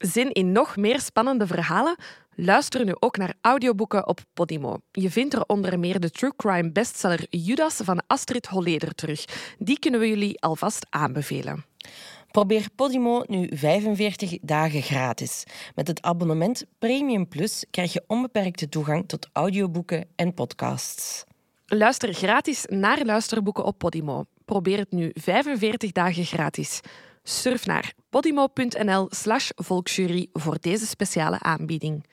Zin in nog meer spannende verhalen? Luister nu ook naar audioboeken op Podimo. Je vindt er onder meer de true crime bestseller Judas van Astrid Holleder terug. Die kunnen we jullie alvast aanbevelen. Probeer Podimo nu 45 dagen gratis. Met het abonnement Premium Plus krijg je onbeperkte toegang tot audioboeken en podcasts. Luister gratis naar luisterboeken op Podimo. Probeer het nu 45 dagen gratis. Surf naar podimo.nl slash volksjury voor deze speciale aanbieding.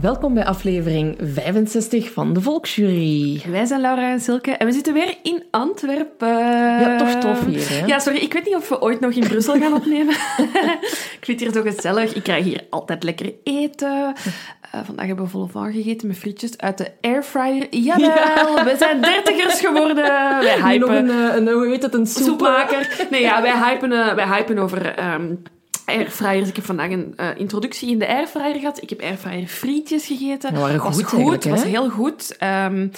Welkom bij aflevering 65 van de Volksjury. Wij zijn Laura en Silke en we zitten weer in Antwerpen. Ja, toch tof hier, hè? Ja, sorry, ik weet niet of we ooit nog in Brussel gaan opnemen. ik vind het hier zo gezellig. Ik krijg hier altijd lekker eten. Uh, vandaag hebben we volle van gegeten met frietjes uit de airfryer. Jawel, we zijn dertigers geworden. Wij hypen... Nog een, eh, een, hoe heet het, een soepmaker. Nee, ja, wij hypen, uh, wij hypen over... Um, Ik heb vandaag een uh, introductie in de airfryer gehad. Ik heb airfryer frietjes gegeten. Dat waren was goed, goed was heel goed. Um,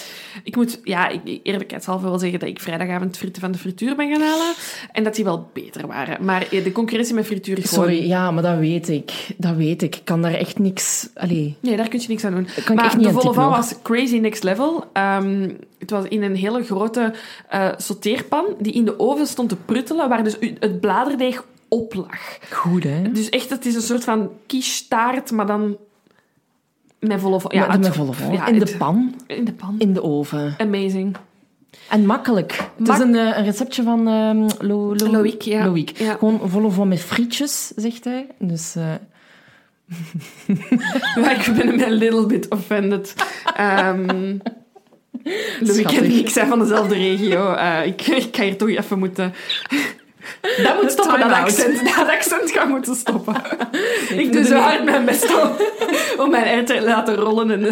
ik moet, ja, ik, eerlijkheidshalve wel zeggen dat ik vrijdagavond frieten van de frituur ben gaan halen. En dat die wel beter waren. Maar de concurrentie met frituur is Sorry, gewoon... ja, maar dat weet ik. Dat weet ik. Ik kan daar echt niks... Allee. Nee, daar kun je niks aan doen. Kan maar ik echt niet de volle van was crazy next level. Um, het was in een hele grote uh, sauteerpan die in de oven stond te pruttelen, waar dus het bladerdeeg op lag. Goed, hè? Dus echt, het is een soort van quiche-taart, maar dan met volle vol. Ja, met, met volle vol. Ja, in de het- pan, In de pan. in de oven. Amazing. En makkelijk. Het Mak- is een, eh, een receptje van ehm Lo, Lo- Loïc, ja. Loïc. Ja. Gewoon volle vol met frietjes, zegt hij. Dus... Maar ik ben een little bit offended. Um, Louis en ik zijn van dezelfde regio. Uh, ik, ik ga hier toch even moeten... Dat moet stoppen, dat accent. Dat accent gaat moeten stoppen. ik doe zo hard mijn best om, om mijn ei te laten rollen. En,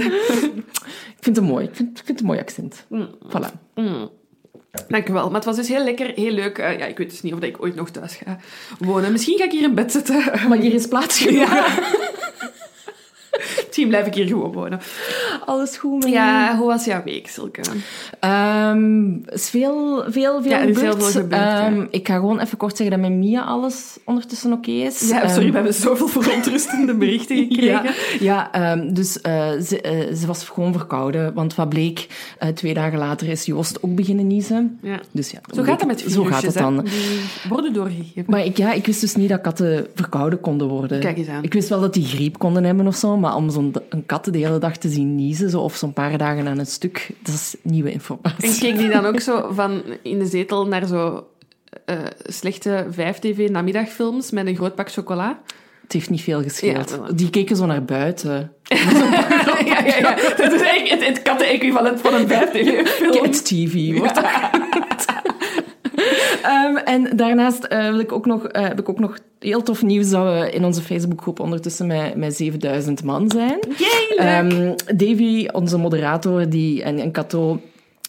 ik vind het mooi. Ik vind, ik vind het een mooi accent. Voilà. Dank u wel. Maar het was dus heel lekker, heel leuk. Uh, ja, ik weet dus niet of ik ooit nog thuis ga wonen. Misschien ga ik hier in bed zitten. Maar hier is plaats genoeg. Ja. Misschien blijf ik hier gewoon wonen. Alles goed met Ja, hoe was jouw week, Silke? Ehm, is veel, veel, veel Ja, heel veel gebeurd, ja. Ehm, Ik ga gewoon even kort zeggen dat met Mia alles ondertussen oké is. Ja, sorry, Ehm, we hebben zoveel verontrustende berichten gekregen. Ja, ja dus eh, ze, eh, ze was gewoon verkouden. Want wat bleek, eh, twee dagen later is Joost ook beginnen niezen. Ja. Dus ja, Zo gaat dat met virusjes, Zo gaat het hè. dan. Die worden doorgegeven. Maar ik, ja, ik wist dus niet dat katten verkouden konden worden. Kijk eens aan. Ik wist wel dat die griep konden hebben of zo, maar om zo'n een kat de hele dag te zien niezen, zo, of zo'n paar dagen aan een stuk, dat is nieuwe informatie. En keek die dan ook zo van in de zetel naar zo eh, slechte 5-tv-namiddagfilms met een groot pak chocola? Het heeft niet veel gescheeld. Ja. Die keken zo naar buiten. ja, ja, ja. Dat is eigenlijk het, het katten-equivalent van een 5-tv-film. Kids TV wordt Ehm, en daarnaast eh, wil ik ook nog, eh, heb ik ook nog heel tof nieuws dat we in onze Facebookgroep ondertussen met, met 7000 man zijn. Ehm, Davy, onze moderator, die, en, en Cato,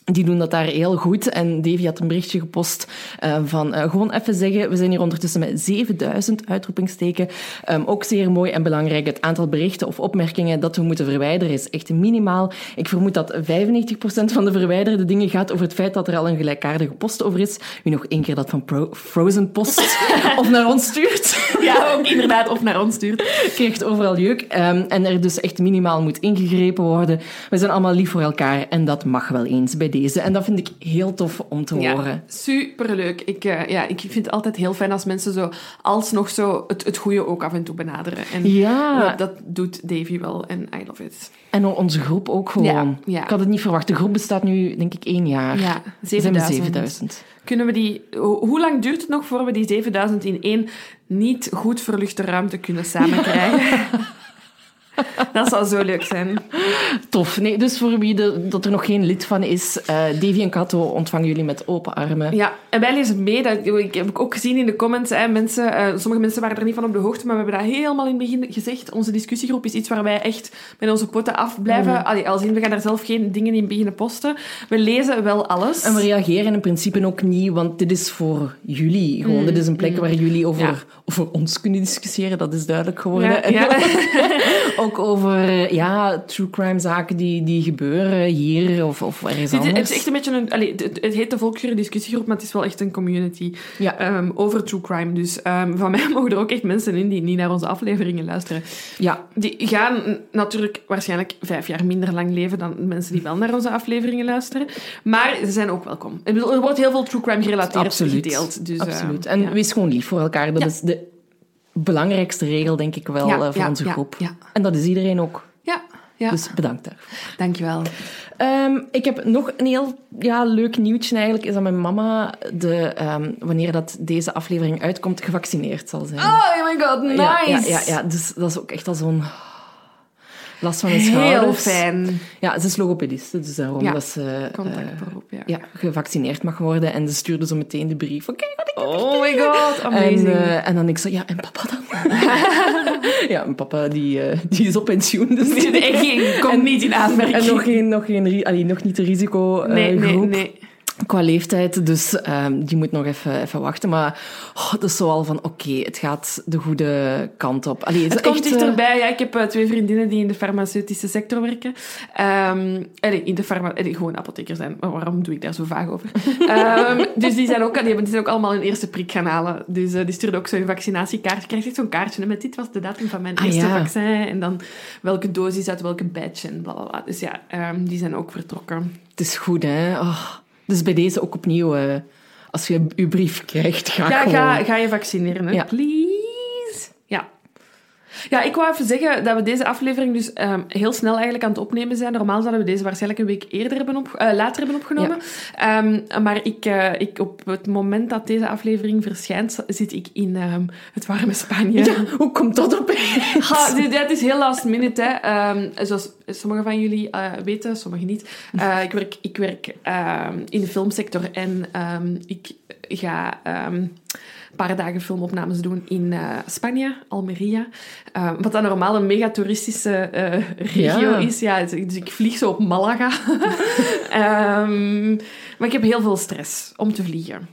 die doen dat daar heel goed. En Davy had een berichtje gepost eh, van eh, gewoon even zeggen, we zijn hier ondertussen met 7000 uitroepingsteken. Ehm, ook zeer mooi en belangrijk, het aantal berichten of opmerkingen dat we moeten verwijderen is echt minimaal. Ik vermoed dat 95% van de verwijderde dingen gaat over het feit dat er al een gelijkaardige post over is. Wie nog één keer dat van Pro- Frozen post of naar ons stuurt Ja, ook inderdaad. Of naar ons stuurt. krijgt overal jeuk. Ehm, en er dus echt minimaal moet ingegrepen worden. We zijn allemaal lief voor elkaar en dat mag wel eens bij deze. En dat vind ik heel tof om te Ja, horen. superleuk. Ik, eh, ja, ik vind het altijd heel fijn als mensen zo alsnog zo het, het goede ook af en toe benaderen. En Ja. dat, doet Davy wel en I love it. En onze groep ook gewoon. Ja, ja. Ik had het niet verwacht. De groep bestaat nu, denk ik, één jaar. Ja, We zijn met 7000. 7000. Kunnen we die... ho- Hoe lang duurt het nog voor we die 7000 in één niet goed verluchte ruimte kunnen samenkrijgen? Dat zou zo leuk zijn. Tof. Nee, dus voor wie de, dat er nog geen lid van is, eh Davy en Kato ontvangen jullie met open armen. Ja, en wij lezen mee. Dat ik heb ik ook gezien in de comments. Hè, mensen, eh, sommige mensen waren er niet van op de hoogte, maar we hebben dat helemaal in het begin gezegd. Onze discussiegroep is iets waar wij echt met onze poten af blijven. Allee, als in, we gaan daar zelf geen dingen in beginnen posten. We lezen wel alles. En we reageren in principe ook niet, want dit is voor jullie. Gewoon, dit is een plek waar jullie over, Ja. over ons kunnen discussiëren, dat is duidelijk geworden. Ja, En ja. ook over eh, ja, true crime zaken die, die gebeuren hier of, of ergens anders. het is echt een beetje een... Allee, het, heet de Volksjury discussiegroep, maar het is wel echt een community Ja. ehm, over true crime. Dus ehm, van mij mogen er ook echt mensen in die niet naar onze afleveringen luisteren. Ja, Die gaan natuurlijk waarschijnlijk vijf jaar minder lang leven dan mensen die wel naar onze afleveringen luisteren. Maar ze zijn ook welkom. Ik bedoel, er wordt heel veel true crime gerelateerd absoluut. gedeeld. Dus, eh, absoluut. En ja. wees gewoon lief voor elkaar. Dat Ja. is de belangrijkste regel, denk ik wel, Ja, eh, voor ja, onze groep. ja. En dat is iedereen ook. Ja, ja. Dus bedankt daarvoor. dankjewel. Ehm, ik heb nog een heel ja, leuk nieuwtje eigenlijk. Is dat mijn mama, de, ehm, wanneer dat deze aflevering uitkomt, gevaccineerd zal zijn. Oh my god, nice! Ja, ja, ja, ja. Dus dat is ook echt al zo'n last van mijn schouders. Heel fijn. Ja, ze is logopediste, dus daarom Ja, dat ze Contactberoep, ja. eh, ja, gevaccineerd mag worden. En ze stuurde zo meteen de brief van, kijk wat ik heb Oh my god, en, amazing. eh, en dan ik zo, ja, en papa dan? ja, en papa die, eh, die is op pensioen, dus die, Ik kom niet in aanmerking. en nog, geen, nog, geen, allee, nog niet de risico eh, nee, nee, nee. Qua leeftijd, dus ehm, die moet nog even, even wachten. Maar oh, dat is zo al van, oké, het gaat de goede kant op. Allee, Het is komt eh, dichterbij. Ja, ik heb eh, twee vriendinnen die in de farmaceutische sector werken. Ehm allee, in de farma allee, gewoon apotheker zijn. Maar waarom doe ik daar zo vaag over? Ehm, dus die zijn, ook, die, hebben, die zijn ook allemaal hun eerste prik gaan halen. Dus eh, die stuurden ook zo'n vaccinatiekaart. Je krijgt echt zo'n kaartje. En met dit was de datum van mijn Ah, eerste ja. vaccin. En dan welke dosis uit welke badge en bla bla bla. Dus ja, die zijn ook vertrokken. Het is goed, hè. Oh, dus bij deze ook opnieuw, eh, als je uw brief krijgt, ga Ja, gewoon. ga, ga je vaccineren, hè? Ja. please. Ja. Ik wou even zeggen dat we deze aflevering dus ehm, heel snel eigenlijk aan het opnemen zijn. Normaal zouden we deze waarschijnlijk een week eerder hebben op, eh, later hebben opgenomen. Ehm, maar ik, eh, ik, op het moment dat deze aflevering verschijnt, zit ik in ehm, het warme Spanje. Ja, hoe komt dat op? Ha, dit, dit is heel last minute. Hè. Zoals sommigen van jullie eh, weten, sommigen niet. Ik werk, ik werk in de filmsector en ik ga paar dagen filmopnames doen in eh, Spanje, Almeria. Ehm, wat dan normaal een mega toeristische eh, regio Ja. is. Ja, dus dus ik vlieg zo op Malaga. Ehm, maar ik heb heel veel stress om te vliegen.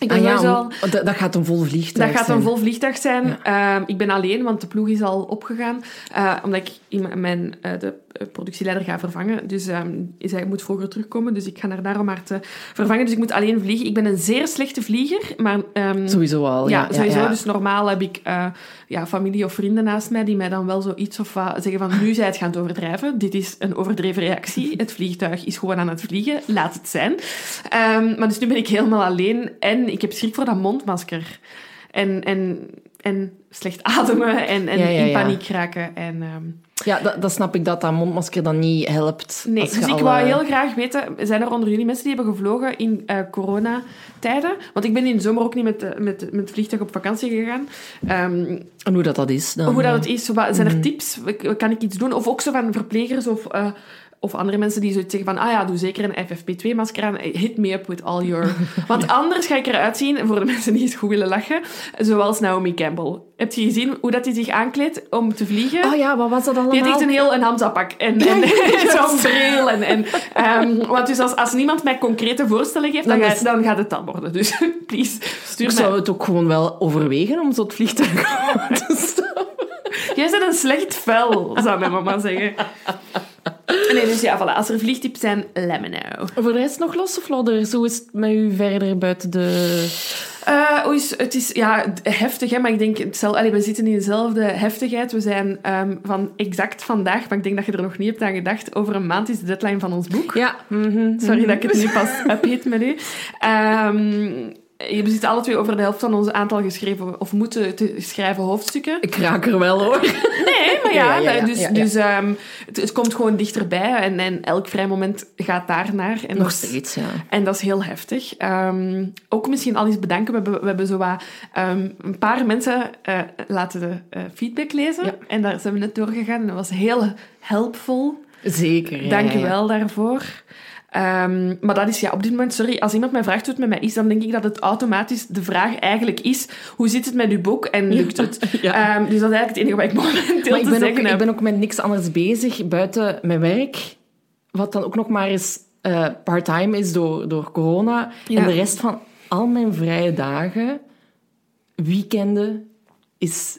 Ik ben Ah, ja, al- om- dat, dat gaat een vol vliegtuig dat gaat zijn. een vol vliegtuig zijn. Ehm, ik ben alleen, want de ploeg is al opgegaan. eh, omdat ik in mijn, eh, de eh, productieleider ga vervangen. Dus ehm, zij moet vroeger terugkomen. Dus ik ga haar daarom maar te vervangen. Dus ik moet alleen vliegen. Ik ben een zeer slechte vlieger. Maar ehm, Sowieso al, ja. ja, sowieso. Dus normaal heb ik ja, familie of vrienden naast mij die mij dan wel zoiets of wat zeggen van nu zij het gaan overdrijven. Dit is een overdreven reactie. Het vliegtuig is gewoon aan het vliegen. Laat het zijn. Maar dus nu ben ik helemaal alleen en ik heb schrik voor dat mondmasker. En, en, en slecht ademen en, en Ja, ja, in paniek raken. En, ehm, Ja, dat, dat snap ik dat dat mondmasker dan niet helpt. Nee, dus ik al, wou eh, heel graag weten, zijn er onder jullie mensen die hebben gevlogen in eh coronatijden? Want ik ben in de zomer ook niet met, eh, met, met het vliegtuig op vakantie gegaan. Ehm, En hoe dat, dat is dan. hoe dat het is, wat, zijn er Mhm. tips? Kan ik iets doen? Of ook zo van verplegers of, of andere mensen die zoiets zeggen van ah ja, doe zeker een FFP2-masker aan. Hit me up with all your... Want anders ga ik eruit zien, voor de mensen die het goed willen lachen, zoals Naomi Campbell. Heb je gezien hoe dat hij zich aankleedt om te vliegen? Oh ja, wat was dat allemaal? Die heeft een heel een Hamza-pak en, en zo'n bril. En, en, ehm, want dus als, als niemand mij concrete voorstellen geeft, dan, Dan ga- is- dan gaat het dat worden. Dus please, stuur Ik mij. zou het ook gewoon wel overwegen om zo het vliegtuig te stappen. Jij bent een slecht vel, zou mijn mama zeggen. Nee, dus ja, voilà. Als er vliegtips zijn, let me know. Voor de rest nog los of lodders? Hoe is het met u verder buiten de... Oei, het is ja, heftig, hè, maar ik denk, hetzelfde, we zitten in dezelfde heftigheid. We zijn ehm, van exact vandaag, maar ik denk dat je er nog niet hebt aan gedacht. Over een maand is de deadline van ons boek. Ja. mhm, Sorry mhm. dat ik het nu pas upheet met u. Ehm, we zitten alle twee over de helft van onze aantal geschreven of moeten te schrijven hoofdstukken. Ik raak er wel hoor. Nee, maar ja, Ja, ja, ja, dus, dus ehm, het, het komt gewoon dichterbij en, en elk vrij moment gaat daarnaar. En Nog dat steeds, ja. En dat is heel heftig. Ehm, ook misschien al eens bedanken. We hebben, we hebben zo wat, ehm, een paar mensen eh, laten de eh, feedback lezen. En daar zijn we net doorgegaan. En dat was heel helpful. Zeker. Dank je wel daarvoor. Ehm, maar dat is ja, op dit moment, sorry, als iemand mij vraagt hoe het met mij is, dan denk ik dat het automatisch de vraag eigenlijk is: hoe zit het met uw boek en lukt het? Ja. Ehm, dus dat is eigenlijk het enige wat ik momenteel Maar ik te ben, ook, zeggen ik heb. ben ook met niks anders bezig buiten mijn werk. Wat dan ook nog maar eens eh part-time is door, door corona. Ja. En de rest van al mijn vrije dagen, weekenden, is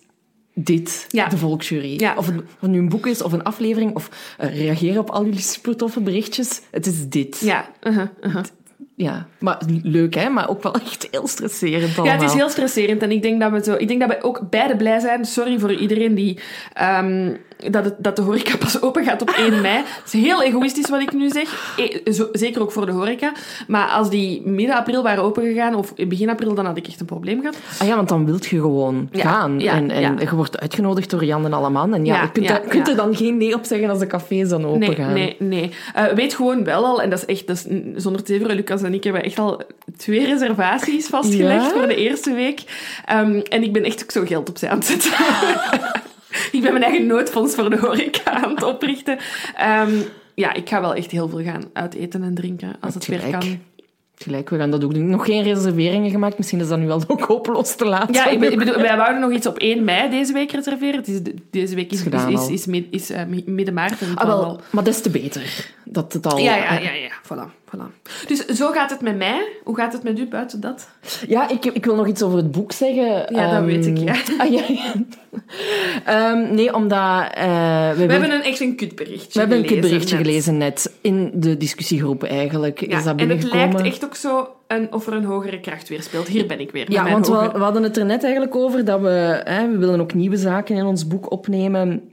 dit Ja. de volksjury. Ja. Of het of het nu een boek is of een aflevering, of eh, reageren op al jullie super toffe berichtjes. Het is dit. Ja, uh-huh, uh-huh. Ja. Maar leuk, hè? Maar ook wel echt heel stresserend Ja, allemaal. het is heel stresserend. En ik denk dat we, zo, ik denk dat we ook beide blij zijn. Sorry voor iedereen die... ehm, dat, het, dat de horeca pas open gaat op 1 mei. Het is heel egoïstisch wat ik nu zeg. E- zo- zeker ook voor de horeca. Maar als die midden april waren opengegaan, of begin april, dan had ik echt een probleem gehad. Ah ja, want dan wilt je gewoon Ja, gaan. ja, en en ja. je wordt uitgenodigd door Jan en Alleman. En ja, Ja, je kunt, ja, daar- kunt ja. er dan geen nee op zeggen als de cafés dan open Nee, gaan. nee, nee. Eh, weet gewoon wel al, en dat is echt, dat is, zonder te zeveren, Lucas en ik hebben echt al twee reservaties vastgelegd Ja? voor de eerste week. Ehm, en ik ben echt ook zo geld opzij aan het zetten. ik ben mijn eigen noodfonds voor de horeca aan het oprichten. Ehm, ja, ik ga wel echt heel veel gaan uiteten en drinken, als het weer kan. Gelijk, we gaan dat ook doen. Nog geen reserveringen gemaakt. Misschien is dat nu wel ook hopeloos te laat. Ja, ik, bedoel, wij wouden nog iets op 1 mei deze week reserveren. Het is, de- deze week is, Is is, is, is, eh, mi- midden maart. Ah, wel, maar des te beter. Dat het al... Ja, ja, ja, ja. Voilà, voilà. Dus zo gaat het met mij. Hoe gaat het met u buiten dat? Ja, ik, ik wil nog iets over het boek zeggen. Ja, dat Ehm, weet ik, ja. Ah, ja, ja. Ehm, nee, omdat... eh, we, hebben een, echt een kutberichtje we hebben een gelezen berichtje net. gelezen net. In de discussiegroep eigenlijk. Ja, is dat en het lijkt echt ook zo een, of er een hogere kracht weer speelt. Hier ben ik weer. Ja, want we, we hadden het er net eigenlijk over dat we... Hè, we willen ook nieuwe zaken in ons boek opnemen.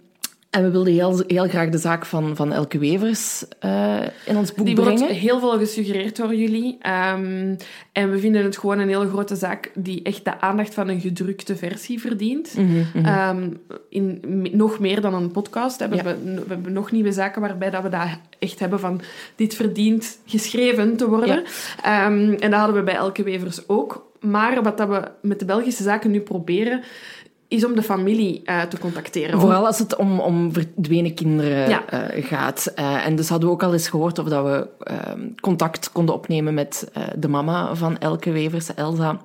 En we wilden heel, heel graag de zaak van, van Elke Wevers eh, in ons boek Die brengen. wordt heel veel gesuggereerd door jullie. Ehm, en we vinden het gewoon een hele grote zaak die echt de aandacht van een gedrukte versie verdient. Mhm, Ehm, in, nog meer dan een podcast. hè. We, Ja. hebben, we hebben nog nieuwe zaken waarbij dat we dat echt hebben van dit verdient geschreven te worden. Ehm, en dat hadden we bij Elke Wevers ook. Maar wat dat we met de Belgische zaken nu proberen, is om de familie eh, te contacteren. Vooral als het om, om verdwenen kinderen Ja. eh, gaat. Eh, en dus hadden we ook al eens gehoord of dat we ehm, contact konden opnemen met eh, de mama van Elke Wevers, Elsa.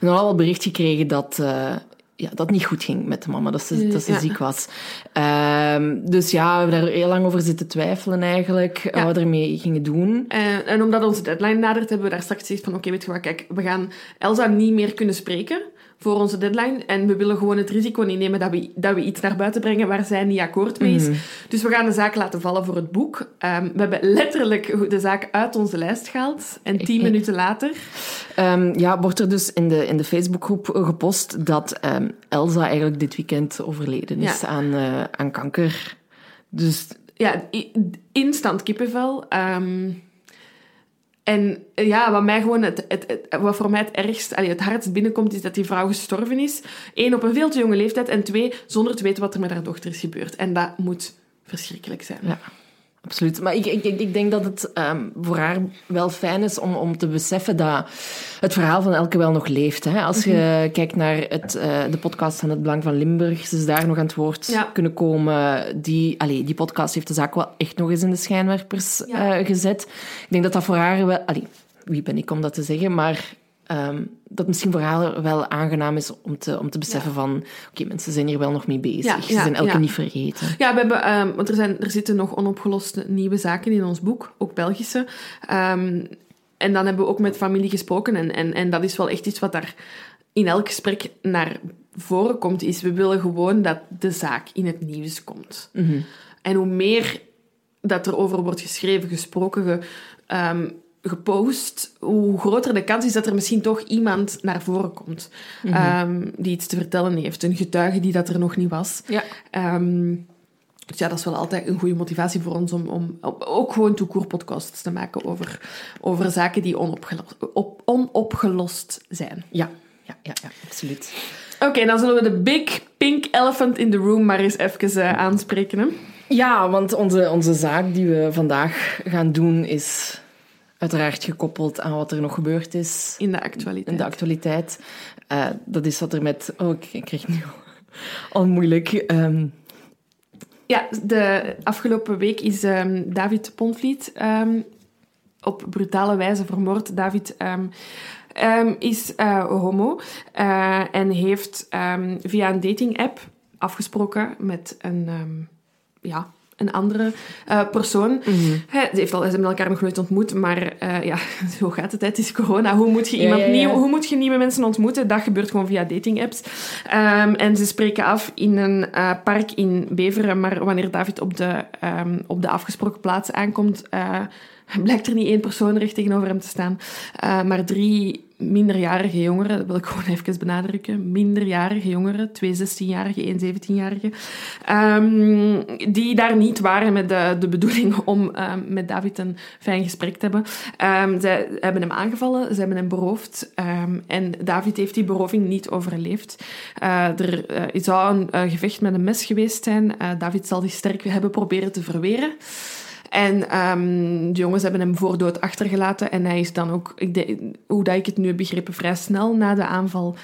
We hadden al een bericht gekregen dat, eh, ja, dat niet goed ging met de mama, dat ze, dat ze Ja. ziek was. Ehm, dus ja, we hebben daar heel lang over zitten twijfelen eigenlijk, Ja. wat we ermee gingen doen. En, en omdat onze deadline nadert, hebben we daar straks gezegd van oké, weet je wat, kijk, we gaan Elsa niet meer kunnen spreken voor onze deadline. En we willen gewoon het risico niet nemen dat we, dat we iets naar buiten brengen waar zij niet akkoord mee is. Dus we gaan de zaak laten vallen voor het boek. Ehm, we hebben letterlijk de zaak uit onze lijst gehaald. En tien minuten later... Ehm, ja, wordt er dus in de, in de Facebookgroep gepost dat ehm, Elsa eigenlijk dit weekend overleden is Ja. aan, eh, aan kanker. Dus Ja, instant kippenvel. En eh, ja, wat, mij gewoon het, het, wat voor mij het ergst, het hardst binnenkomt, is dat die vrouw gestorven is. Eén, op een veel te jonge leeftijd. En twee, zonder te weten wat er met haar dochter is gebeurd. En dat moet verschrikkelijk zijn. Ja, absoluut. Maar ik, ik, ik denk dat het ehm, voor haar wel fijn is om, om te beseffen dat het verhaal van Elke wel nog leeft. Hè? Als je kijkt naar het, eh, de podcast van het Belang van Limburg, ze is daar nog aan het woord Ja. kunnen komen. Die, allee, die podcast heeft de zaak wel echt nog eens in de schijnwerpers Ja. eh, gezet. Ik denk dat dat voor haar wel... Allee, wie ben ik om dat te zeggen? Maar... ehm, dat misschien voor haar wel aangenaam is om te, om te beseffen van... Oké, mensen zijn hier wel nog mee bezig. Ja, Ze ja, zijn elke niet vergeten. Ja, we hebben, ehm, want er, zijn, er zitten nog onopgeloste nieuwe zaken in ons boek, ook Belgische. Ehm, en dan hebben we ook met familie gesproken. En, en, en dat is wel echt iets wat daar in elk gesprek naar voren komt. Is we willen gewoon dat de zaak in het nieuws komt. En hoe meer dat er over wordt geschreven, gesproken, ge- gepost, hoe groter de kans is dat er misschien toch iemand naar voren komt ehm, die iets te vertellen heeft. Een getuige die dat er nog niet was. Ja. Ehm, Dus ja, dat is wel altijd een goede motivatie voor ons om, om ook gewoon toekoor podcasts te maken over, over zaken die onopgelost, op, onopgelost zijn. Ja, ja, ja, ja absoluut. Oké, dan zullen we de big pink elephant in the room maar eens even uh, aanspreken. Hè? Ja, want onze, onze zaak die we vandaag gaan doen is uiteraard gekoppeld aan wat er nog gebeurd is. In de actualiteit. In de actualiteit. Uh, dat is wat er met... Oh, ik krijg nu al moeilijk. Um... Ja, de afgelopen week is um, David Ponvliet um, op brutale wijze vermoord. David is uh, homo uh, en heeft via een dating-app afgesproken met een... ja, een andere uh, persoon. Mm -hmm. ze, heeft al, ze hebben elkaar nog nooit ontmoet, maar uh, ja, zo gaat het. Het is corona. Hoe moet je, iemand ja, ja, Nieuw, hoe moet je nieuwe mensen ontmoeten? Dat gebeurt gewoon via dating-apps. Um, en ze spreken af in een uh, park in Beveren, maar wanneer David op de, um, op de afgesproken plaats aankomt, blijkt er niet één persoon recht tegenover hem te staan, maar drie minderjarige jongeren, dat wil ik gewoon even benadrukken, minderjarige jongeren, twee 16-jarigen, één 17-jarige, um, die daar niet waren met de, de bedoeling om um, met David een fijn gesprek te hebben. Um, zij hebben hem aangevallen, ze hebben hem beroofd en David heeft die beroving niet overleefd. Uh, er uh, zou een uh, gevecht met een mes geweest zijn. David zal zich sterk hebben proberen te verweren. En um, de jongens hebben hem voor dood achtergelaten. En hij is dan ook, ik de, hoe dat ik het nu heb begrepen, vrij snel na de aanval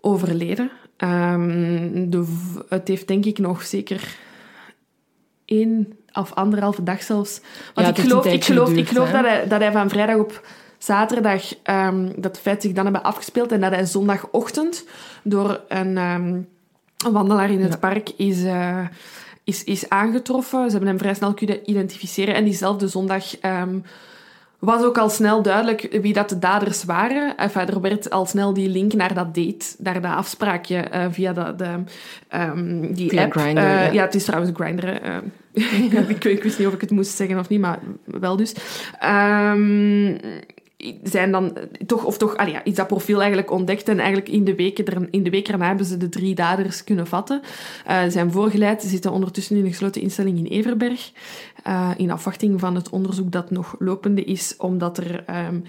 overleden. Um, de, het heeft denk ik nog zeker één of anderhalve dag zelfs. Want ja, ik, geloof, ik geloof, ik geloof dat, hij, dat hij van vrijdag op zaterdag um, dat feit zich dan hebben afgespeeld en dat hij zondagochtend door een, um, een wandelaar in het ja. park is... Uh, is, is aangetroffen. Ze hebben hem vrij snel kunnen identificeren. En diezelfde zondag um, was ook al snel duidelijk wie dat de daders waren. Enfin, er werd al snel die link naar dat date, naar dat afspraakje uh, via de, de, um, die via app. Grindr, uh, ja. ja. het is trouwens Grindr. Uh, ik, ik, wist niet of ik het moest zeggen of niet, maar wel dus. Um, zijn dan toch, of toch, allee, ja, is dat profiel eigenlijk ontdekt en eigenlijk in de weken, er, in de weken erna hebben ze de drie daders kunnen vatten. Uh, zijn voorgeleid, ze zitten ondertussen in een gesloten instelling in Everberg, uh, in afwachting van het onderzoek dat nog lopende is, omdat er... Um,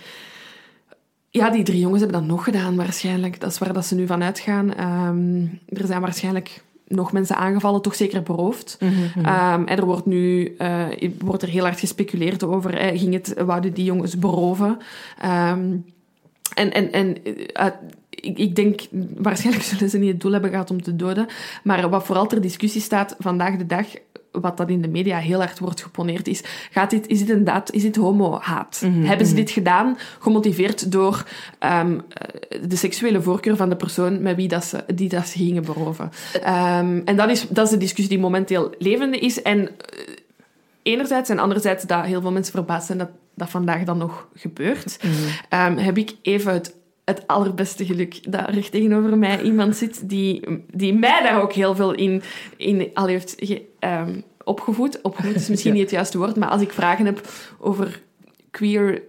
ja, die drie jongens hebben dat nog gedaan waarschijnlijk. Dat is waar dat ze nu van uitgaan. Um, er zijn waarschijnlijk nog mensen aangevallen, toch zeker beroofd. Mm -hmm. um, en er wordt nu uh, wordt er heel hard gespeculeerd over, eh, ging het, wouden die jongens beroven? Um, en en, en uh, ik, ik, denk, waarschijnlijk zullen ze niet het doel hebben gehad om te doden. Maar wat vooral ter discussie staat vandaag de dag, wat dat in de media heel hard wordt geponeerd, is, gaat dit, is dit inderdaad, is dit homo-haat? Mm -hmm, Hebben ze dit gedaan gemotiveerd door um, de seksuele voorkeur van de persoon met wie dat ze, die dat ze gingen beroven? Um, en dat is, dat is de discussie die momenteel levende is. En uh, enerzijds en anderzijds dat heel veel mensen verbaasd zijn dat dat vandaag dan nog gebeurt, mm -hmm. um, heb ik even het het allerbeste geluk dat er tegenover mij iemand zit die, die mij daar ook heel veel in, in al heeft ge, um, opgevoed. Opgevoed is misschien ja. niet het juiste woord, maar als ik vragen heb over queer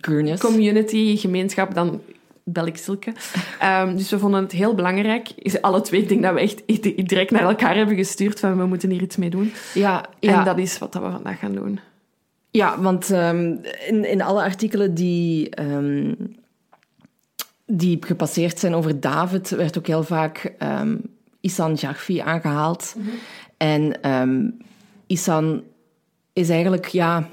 Queerness. community, gemeenschap, dan bel ik Silke. Um, dus we vonden het heel belangrijk. Is alle twee, ik denk dat we echt direct naar elkaar hebben gestuurd van we moeten hier iets mee doen. Ja, ja. En dat is wat we vandaag gaan doen. Ja, want um, in, in alle artikelen die... Um, die gepasseerd zijn over David, werd ook heel vaak um, Isan Jagfi aangehaald. Mm -hmm. En um, Isan is eigenlijk, ja,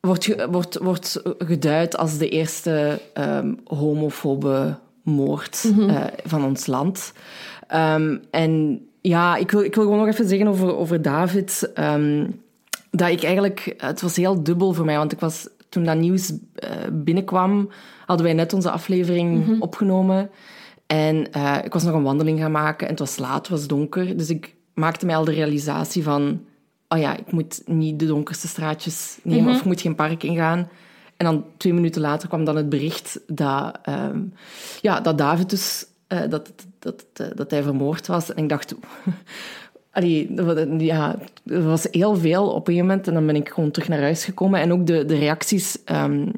wordt, wordt, wordt geduid als de eerste um, homofobe moord mm -hmm. uh, van ons land. en ja, ik wil, ik wil gewoon nog even zeggen over, over David. dat ik eigenlijk, het was heel dubbel voor mij, want ik was toen dat nieuws uh, binnenkwam, hadden wij net onze aflevering mm -hmm. opgenomen. En uh, ik was nog een wandeling gaan maken en het was laat, het was donker. Dus ik maakte mij al de realisatie van... Oh ja, ik moet niet de donkerste straatjes nemen mm -hmm. of ik moet geen park ingaan. En dan twee minuten later kwam dan het bericht dat, um, ja, dat David dus... Uh, dat, dat, dat, dat hij vermoord was. En ik dacht... Allee, ja, er was heel veel op een moment. En dan ben ik gewoon terug naar huis gekomen. En ook de, de reacties... Um,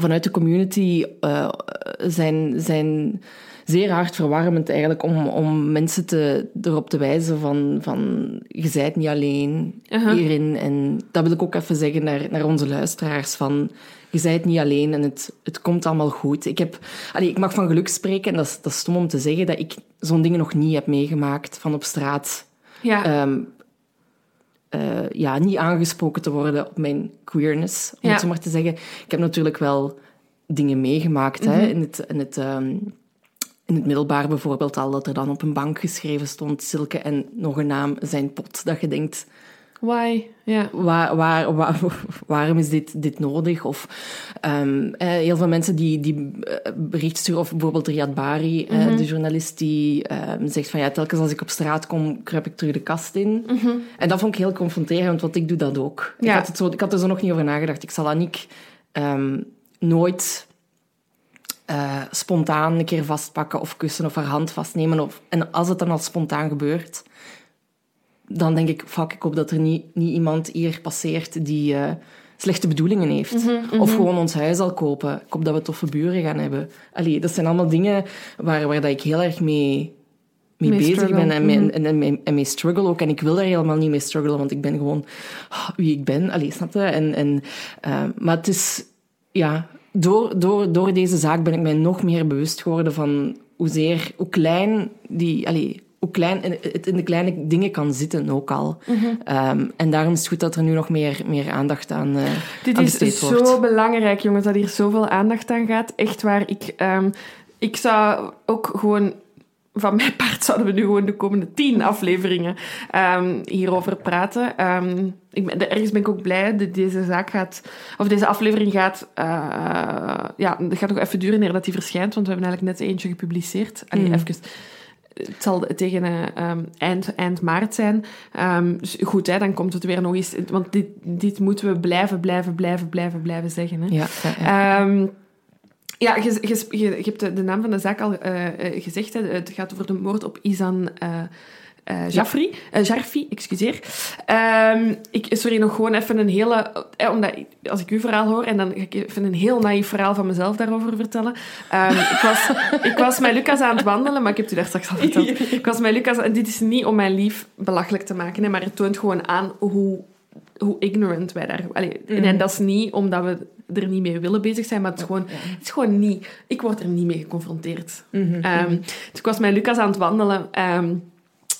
vanuit de community uh, zijn, zijn zeer hard verwarmend eigenlijk om, om mensen te, erop te wijzen van, van je zijt niet alleen uh-huh. hierin. En dat wil ik ook even zeggen naar, naar onze luisteraars van je zijt niet alleen en het, het komt allemaal goed. Ik, heb, allee, ik mag van geluk spreken en dat is, dat is stom om te zeggen dat ik zo'n dingen nog niet heb meegemaakt van op straat. Ja. Um, uh, ja, niet aangesproken te worden op mijn queerness, om Ja. het zo maar te zeggen. Ik heb natuurlijk wel dingen meegemaakt hè, in het, in het, um, in het middelbaar bijvoorbeeld al, dat er dan op een bank geschreven stond Silke en nog een naam zijn pot. Dat je denkt, Why? Ja. waar, waar, waar, waarom is dit, dit nodig? Of um, eh, heel veel mensen die, die bericht sturen, of bijvoorbeeld Riyad Bari, mm-hmm. uh, de journalist, die um, zegt van ja, telkens als ik op straat kom, kruip ik terug de kast in. Mm-hmm. En dat vond ik heel confronterend, want ik doe dat ook. Ja. Ik, had het zo, ik had er zo nog niet over nagedacht. Ik zal Aniek um, nooit uh, spontaan een keer vastpakken of kussen of haar hand vastnemen. Of, en als het dan al spontaan gebeurt, dan denk ik, fuck, ik hoop dat er niet, niet iemand hier passeert die uh, slechte bedoelingen heeft. Mm-hmm, Mm-hmm. Of gewoon ons huis al kopen. Ik hoop dat we toffe buren gaan hebben. Allee, dat zijn allemaal dingen waar, waar dat ik heel erg mee, mee, Mee bezig struggle. ben en mee, Mhm. en, en, mee, en mee struggle ook. En ik wil daar helemaal niet mee struggelen, want ik ben gewoon oh, wie ik ben. Allee, snap je? En, en, uh, maar het is... Ja, door, door, door deze zaak ben ik mij nog meer bewust geworden van hoezeer, hoe klein die... Allee, hoe klein het in de kleine dingen kan zitten ook al. Mhm. Um, en daarom is het goed dat er nu nog meer, meer aandacht aan, uh, Dit aan is zo wordt. belangrijk, jongens, dat hier zoveel aandacht aan gaat. Echt waar. Ik, um, ik zou ook gewoon... Van mijn part zouden we nu gewoon de komende tien afleveringen um, hierover praten. Um, ik ben, ergens ben ik ook blij dat deze zaak gaat... Of deze aflevering gaat... Uh, ja, het gaat nog even duren eer dat die verschijnt, want we hebben eigenlijk net eentje gepubliceerd. Allee, Mm. even het zal tegen uh, um, eind, eind maart zijn. Um, dus goed, hè, dan komt het weer nog eens... Want dit, dit moeten we blijven, blijven, blijven, blijven, blijven zeggen. Hè. Ja, ja, ja. Um, ja, je, je, je, je, hebt de, de, naam van de zaak al uh, gezegd. Hè. Het gaat over de moord op Izan... Uh, Jafri, ja. uh, Jarfi, excuseer. Um, ik, sorry, nog gewoon even een hele... Eh, omdat, als ik uw verhaal hoor, en dan ga ik even een heel naïef verhaal van mezelf daarover vertellen. Um, ik, was, ik was met Lucas aan het wandelen, maar ik heb het u daar straks al verteld. Ik was met Lucas... En dit is niet om mijn lief belachelijk te maken, hè, maar het toont gewoon aan hoe, hoe ignorant wij daar... Allee, mm. En dat is niet omdat we er niet mee willen bezig zijn, maar het is gewoon, het is gewoon niet... Ik word er niet mee geconfronteerd. Mm-hmm. Um, dus ik was met Lucas aan het wandelen...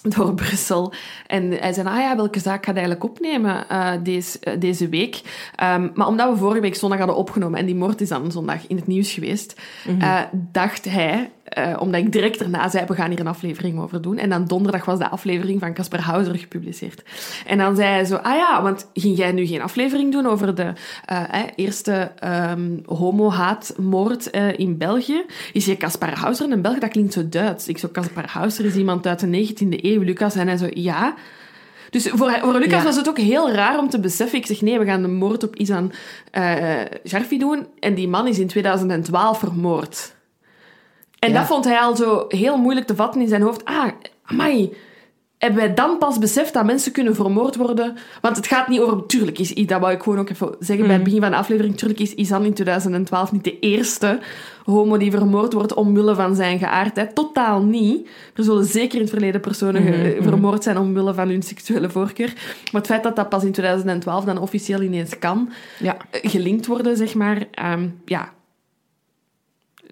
Door Brussel. En hij zei, ah ja, welke zaak gaat hij eigenlijk opnemen uh, deze, uh, deze week? Um, maar omdat we vorige week zondag hadden opgenomen en die moord is dan zondag in het nieuws geweest, mm-hmm. uh, dacht hij, uh, omdat ik direct daarna zei, we gaan hier een aflevering over doen. En dan donderdag was de aflevering van Casper Hauser gepubliceerd. En dan zei hij zo, ah ja, want ging jij nu geen aflevering doen over de eh, eerste um, homo-haatmoord in België? Is je Casper Hauser in België? Dat klinkt zo Duits. Ik zo, Casper Hauser is iemand uit de 19e eeuw. Lucas. En hij zo, ja. Dus voor, voor Lucas ja. was het ook heel raar om te beseffen. Ik zeg, nee, we gaan de moord op Isan Jarfi doen. En die man is in 2012 vermoord. En ja. dat vond hij al zo heel moeilijk te vatten in zijn hoofd. Ah, amai. Hebben wij dan pas beseft dat mensen kunnen vermoord worden? Want het gaat niet over... Tuurlijk is... Dat wou ik gewoon ook even zeggen mm. bij het begin van de aflevering. Tuurlijk is Isan in 2012 niet de eerste homo die vermoord wordt omwille van zijn geaardheid. Totaal niet. Er zullen zeker in het verleden personen mm-hmm. vermoord zijn omwille van hun seksuele voorkeur. Maar het feit dat dat pas in 2012 dan officieel ineens kan ja. gelinkt worden, zeg maar... Um, ja,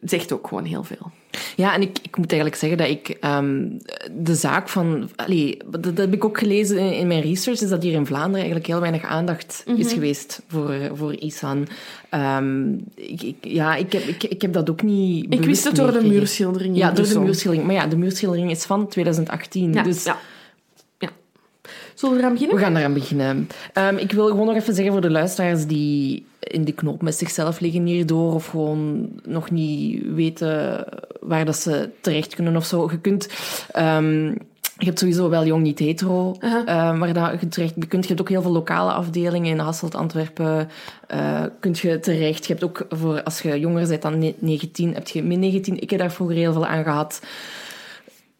zegt ook gewoon heel veel. Ja, en ik, ik moet eigenlijk zeggen dat ik um, de zaak van... Allee, dat, dat, heb ik ook gelezen in, in, mijn research, is dat hier in Vlaanderen eigenlijk heel weinig aandacht is geweest voor, voor Isan. Um, ik, ik, ja, ik heb, ik, ik heb dat ook niet Ik wist het door de muurschildering. Ja, door de muurschildering. Maar ja, de muurschildering is van 2018. Ja, dus ja. Zullen we eraan beginnen? We gaan eraan beginnen. Um, ik wil gewoon nog even zeggen voor de luisteraars die in de knoop met zichzelf liggen hierdoor of gewoon nog niet weten waar dat ze terecht kunnen of zo. Je kunt... Um, je hebt sowieso wel jong niet hetero, uh, waar dat je terecht je kunt. Je hebt ook heel veel lokale afdelingen in Hasselt, Antwerpen. Uh, kunt je terecht. Je hebt ook voor als je jonger bent dan 19, heb je min 19. Ik heb daar vroeger heel veel aan gehad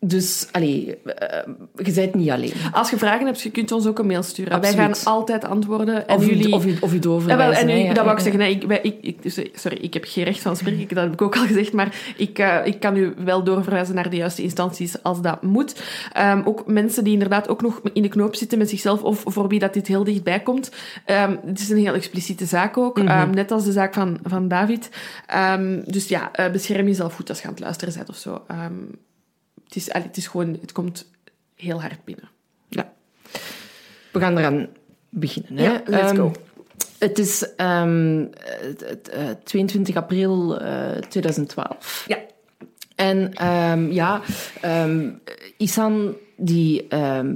dus, allee, eh, je bent niet alleen. Als je vragen hebt, je kunt ons ook een mail sturen. Wij Absoluut. gaan altijd antwoorden. En Of, jullie... of, je, of wel, doorverwijzen. en nu, hè, ja, dat wou ik zeggen. Nee, ik, wij- ik, ik, dus, eh, sorry, ik heb geen recht van spreken. Dat heb ik ook al gezegd. Maar ik, eh, ik kan u wel doorverwijzen naar de juiste instanties als dat moet. Ehm, ook mensen die inderdaad ook nog in de knoop zitten met zichzelf. Of voor wie dat dit heel dichtbij komt. Ehm, het is een heel expliciete zaak ook. Mhm. Ehm, net als de zaak van, van David. Dus ja, eh, bescherm jezelf goed als je aan het luisteren bent of zo. Ehm, het, is, het is gewoon... Het komt heel hard binnen. Ja. We gaan eraan beginnen. Hè? Ja, let's Ehm, go. Het is ehm, het- het, eh, 22 april eh, 2012. Ja. En ehm, ja, ehm, Isan, die, ehm,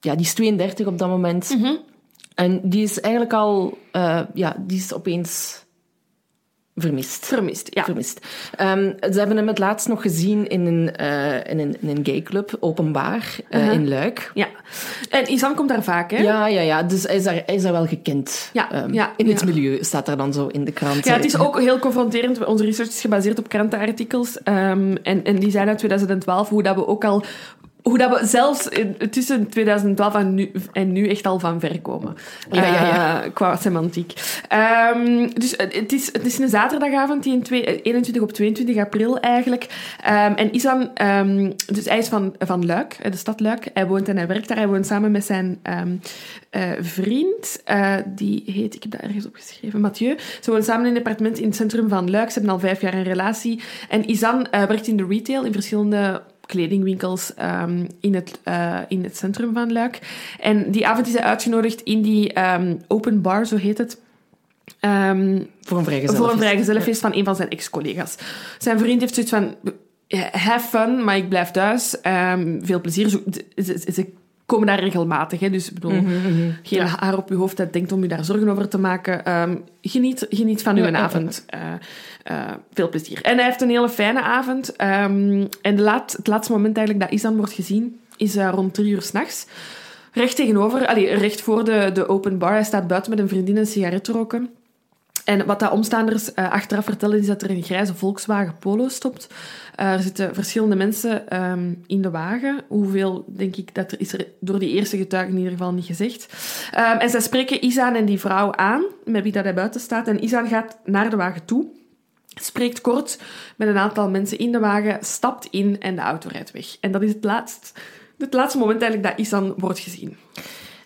ja, die is 32 op dat moment. Mhm. En die is eigenlijk al... eh, ja, die is opeens vermist. Vermist, ja. Vermist. Ehm, ze hebben hem het laatst nog gezien in een, eh, in een, in een gayclub, openbaar, eh, in Luik. Ja. En Isan komt daar vaak, hè? Ja, ja, ja. Dus hij is daar, hij is daar wel gekend. Ja, Ehm, ja, in het ja. milieu staat er dan zo in de krant. Ja, het is ook heel confronterend. Onze research is gebaseerd op krantenartikels. Ehm, en, en die zijn uit 2012, hoe dat we ook al... Hoe dat we zelfs in- tussen 2012 en nu, en nu echt al van ver komen. Ja, ja, ja. Eh, qua semantiek. Ehm, dus het is, het is een zaterdagavond, die in twee- eh, 21 op 22 april eigenlijk. Ehm, en Isan, ehm, dus hij is van, van Luik, eh, de stad Luik. Hij woont en hij werkt daar. Hij woont samen met zijn eh, vriend. eh, die heet, ik heb dat ergens opgeschreven, Mathieu. Ze wonen samen in een appartement in het centrum van Luik. Ze hebben al vijf jaar een relatie. En Isan eh, werkt in de retail, in verschillende kledingwinkels ehm, in, het, eh, in het centrum van Luik. En die avond is hij uitgenodigd in die ehm, open bar, zo heet het. Ehm, voor een vrijgezel. voor een vrijgezellenfeest van een van zijn ex-collega's. Zijn vriend heeft zoiets van... Have fun, maar ik blijf thuis. Veel plezier. Ze- ze komen daar regelmatig. Hè, dus ik bedoel, geen haar op je hoofd dat denkt om je daar zorgen over te maken. Ehm, geniet, geniet van uw Ja, avond. Eh, eh, veel plezier. En hij heeft een hele fijne avond. Ehm, en de laat, het laatste moment eigenlijk dat Isan wordt gezien, is eh, rond drie uur s'nachts. Recht tegenover, allee, recht voor de, de open bar. Hij staat buiten met een vriendin een sigaret te roken. En wat dat omstaanders eh, achteraf vertellen, is dat er een grijze Volkswagen Polo stopt. Eh, er zitten verschillende mensen ehm, in de wagen. Hoeveel, denk ik, dat er is er door die eerste getuigen in ieder geval niet gezegd. Ehm, en zij spreken Isaan en die vrouw aan, met wie dat hij buiten staat. En Isaan gaat naar de wagen toe, spreekt kort met een aantal mensen in de wagen, stapt in en de auto rijdt weg. En dat is het laatste, het laatste moment eigenlijk dat Isaan wordt gezien.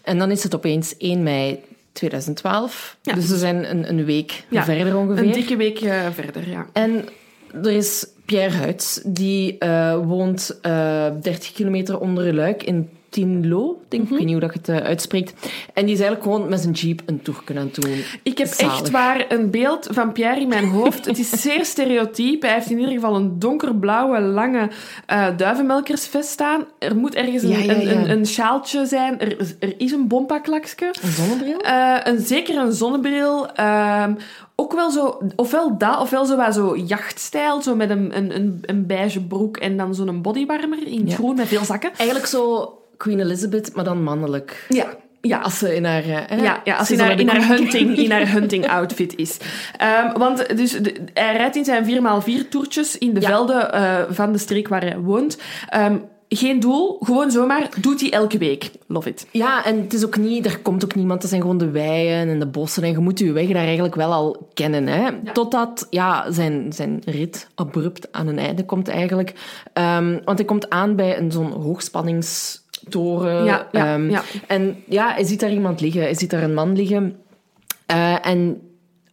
En dan is het opeens 1 mei 2012. Ja. Dus we zijn een, een week Ja, verder ongeveer. Een dikke week eh, verder, ja. En er is Pierre Huits, die eh, woont eh 30 kilometer onder Luik in Tinlo, denk ik. Ik weet niet hoe dat je het eh, uitspreekt. En die is eigenlijk gewoon met zijn jeep een tour kunnen doen. Ik heb Zalig. echt waar een beeld van Pierre in mijn hoofd. Het is zeer stereotyp. Hij heeft in ieder geval een donkerblauwe, lange eh duivenmelkersvest staan. Er moet ergens een, Ja, ja, ja. Een, een, een sjaaltje zijn. Er, is- er is een bompaklaksje. Een zonnebril? Eh, een, zeker een zonnebril. Ehm, ook wel zo, ofwel dat, ofwel zo, wat zo jachtstijl. Zo met een, een, een, een beige broek en dan zo'n bodywarmer in groen met veel zakken. Eigenlijk zo Queen Elizabeth, maar dan mannelijk. Ja, ja. Als ze in haar... eh, hè, Ja, ja als ze naar, dan in, haar hunting, in haar hunting outfit is. Ehm, want dus, de- hij rijdt in zijn 4x4 toertjes in de Ja. velden eh, van de streek waar hij woont. Ehm, geen doel, gewoon zomaar. Doet hij elke week. Love it. Ja, en het is ook niet, er komt ook niemand. Het zijn gewoon de weien en de bossen. En je moet je weg daar eigenlijk wel al kennen. Hè? Totdat ja, zijn, zijn rit abrupt aan een einde komt eigenlijk. Ehm, want hij komt aan bij een zo'n Ja, ja, Ehm, ja. En ja, hij ziet daar iemand liggen. Hij ziet daar een man liggen. Eh, en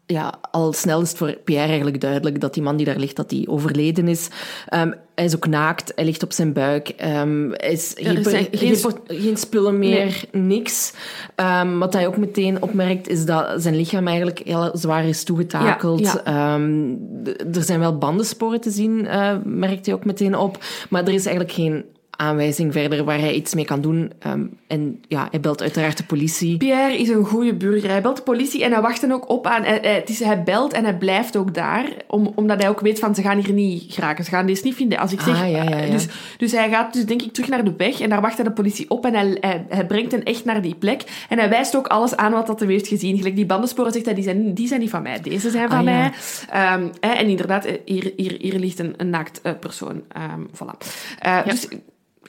ja, al snel is het voor Pierre eigenlijk duidelijk dat die man die daar ligt, dat die overleden is. Ehm, hij is ook naakt, hij ligt op zijn buik. Ehm, hij is Er geen, zijn geen, geen geen spullen meer, niks. Wat hij ook meteen opmerkt, is dat zijn lichaam eigenlijk heel zwaar is toegetakeld. Ja, er zijn wel bandensporen te zien, eh, merkt hij ook meteen op. Maar er is eigenlijk geen aanwijzing verder waar hij iets mee kan doen. Ehm, en ja, hij belt uiteraard de politie. Pierre is een goede burger. Hij belt de politie en hij wacht dan ook op aan... Hij, hij- het is, hij belt en hij blijft ook daar, om, omdat hij ook weet van ze gaan hier niet geraken. Ze gaan deze niet vinden. Als ik zeg... Ah, ja, ja, ja. Dus, dus hij gaat dus denk ik terug naar de weg en daar wacht hij de politie op en hij, hij, hij brengt hen echt naar die plek. En hij wijst ook alles aan wat dat hij heeft gezien. Gelijk die bandensporen zegt hij, die zijn, die zijn niet van mij. Deze zijn van Ah, mij. Ehm, en inderdaad, eh, hier, hier, hier ligt een, een naakt eh, persoon. Ehm, voilà. Eh, Dus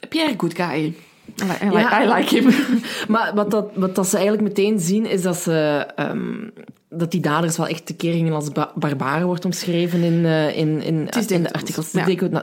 Pierre, good guy. I like, I like, Ja. I like him. Maar wat, dat, wat dat ze eigenlijk meteen zien, is dat ze... ehm, dat die daders wel echt tekeer gingen als ba- barbaren wordt omschreven in, eh, in, in, in de artikels.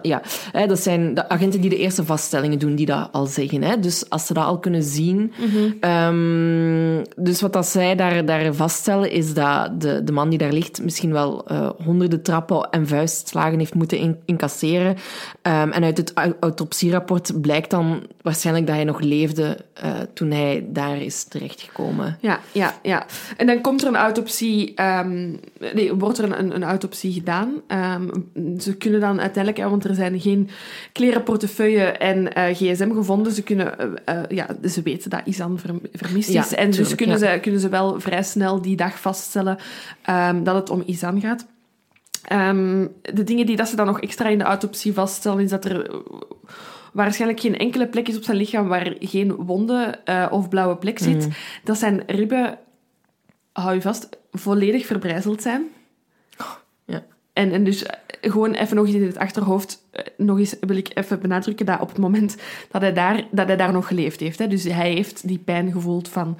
ja. Hè, dat zijn de agenten die de eerste vaststellingen doen, die dat al zeggen. Hè. Dus als ze dat al kunnen zien... ehm, dus wat dat zij daar, daar vaststellen, is dat de, de man die daar ligt misschien wel eh, honderden trappen en vuistslagen heeft moeten in- incasseren. Ehm, en uit het au- autopsierapport blijkt dan waarschijnlijk dat hij nog leefde eh, toen hij daar is terechtgekomen. Ja, ja, ja. En dan komt er een autopsie, ehm, nee, wordt er een, een, autopsie gedaan. Ehm, ze kunnen dan uiteindelijk, want er zijn geen kleren, portefeuille en eh, gsm gevonden, ze kunnen, eh, eh, ja, ze weten dat Isan verm- vermist is. Ja, en dus kunnen, ja. ze, kunnen ze wel vrij snel die dag vaststellen ehm, dat het om Isan gaat. De dingen die dat ze dan nog extra in de autopsie vaststellen, is dat er waarschijnlijk geen enkele plek is op zijn lichaam waar geen wonde eh, of blauwe plek zit. Mm. Dat zijn ribben, hou je vast, volledig verbrijzeld zijn. Ja. En, en dus eh, gewoon even nog eens in het achterhoofd, eh, nog eens wil ik even benadrukken dat op het moment dat hij daar, dat hij daar nog geleefd heeft. Hè, dus hij heeft die pijn gevoeld van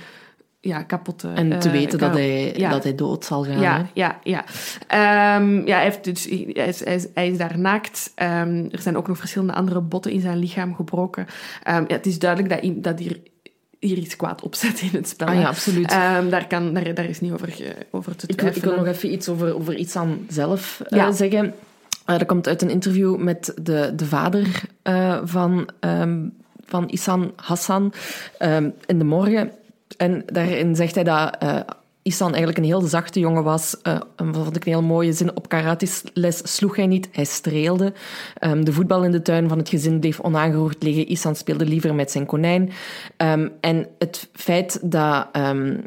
ja, kapotte... En te eh, weten dat hij, ja. dat hij dood zal gaan. hè. Ja, ja, ja. Ehm, ja hij, heeft dus, hij, is, hij, is, hij is daar naakt. Ehm, er zijn ook nog verschillende andere botten in zijn lichaam gebroken. Ehm, ja, het is duidelijk dat, dat hier, hier iets kwaad opzet in het spel. Ah ja, absoluut. Ehm, daar, kan, daar, daar is niet over, ge- over te wil, ik twijfelen. wil nog even iets over, over iets aan zelf eh, zeggen. Eh, dat komt uit een interview met de, de vader eh, van, ehm, van Isan Hassan ehm, in de morgen. En daarin zegt hij dat eh, Isan eigenlijk een heel zachte jongen was. Eh vond ik een heel mooie zin. Op karatisles sloeg hij niet, hij streelde. Ehm, de voetbal in de tuin van het gezin bleef onaangeroerd liggen. Isan speelde liever met zijn konijn. Ehm, en het feit dat, ehm,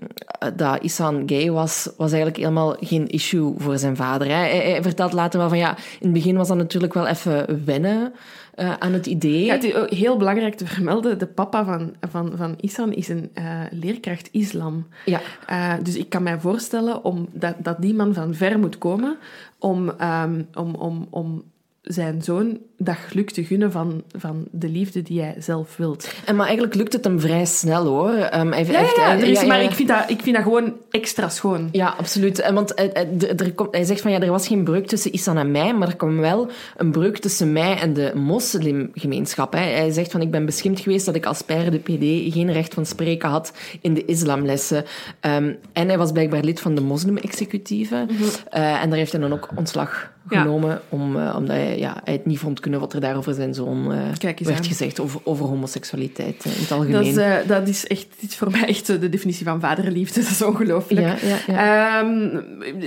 dat Isan gay was, was eigenlijk helemaal geen issue voor zijn vader. Hij, hij vertelt later wel van ja, in het begin was dat natuurlijk wel even wennen eh, aan het idee. Ja, het is ook heel belangrijk te vermelden. De papa van, van, van Isan is een eh, leerkracht islam. Ja. Eh, dus ik kan mij voorstellen om, dat, dat die man van ver moet komen om, ehm, om, om, om zijn zoon dat geluk te gunnen van, van de liefde die hij zelf wilt. En maar eigenlijk lukt het hem vrij snel hoor. Ehm, hij Ja, heeft- ja, hij- er is, ja, maar. Ik, vind dat, ik vind dat gewoon extra schoon. Ja, absoluut. En Want eh, eh, er- komt- hij zegt van ja, er was geen breuk tussen Isan en mij, maar er kwam wel een breuk tussen mij en de moslimgemeenschap. hè. Hij zegt van ik ben beschimd geweest dat ik als père de PD geen recht van spreken had in de islamlessen. Ehm, en hij was blijkbaar lid van de moslim-executieve. Eh, en daar heeft hij dan ook ontslag genomen, om, eh, omdat hij, ja, hij het niet vond kunnen wat er daar over zijn zoon eh, werd gezegd, over, over homoseksualiteit eh, in het algemeen. Dat is, eh, dat is echt dit is voor mij echt de definitie van vaderliefde. Dat is ongelooflijk. Ehm,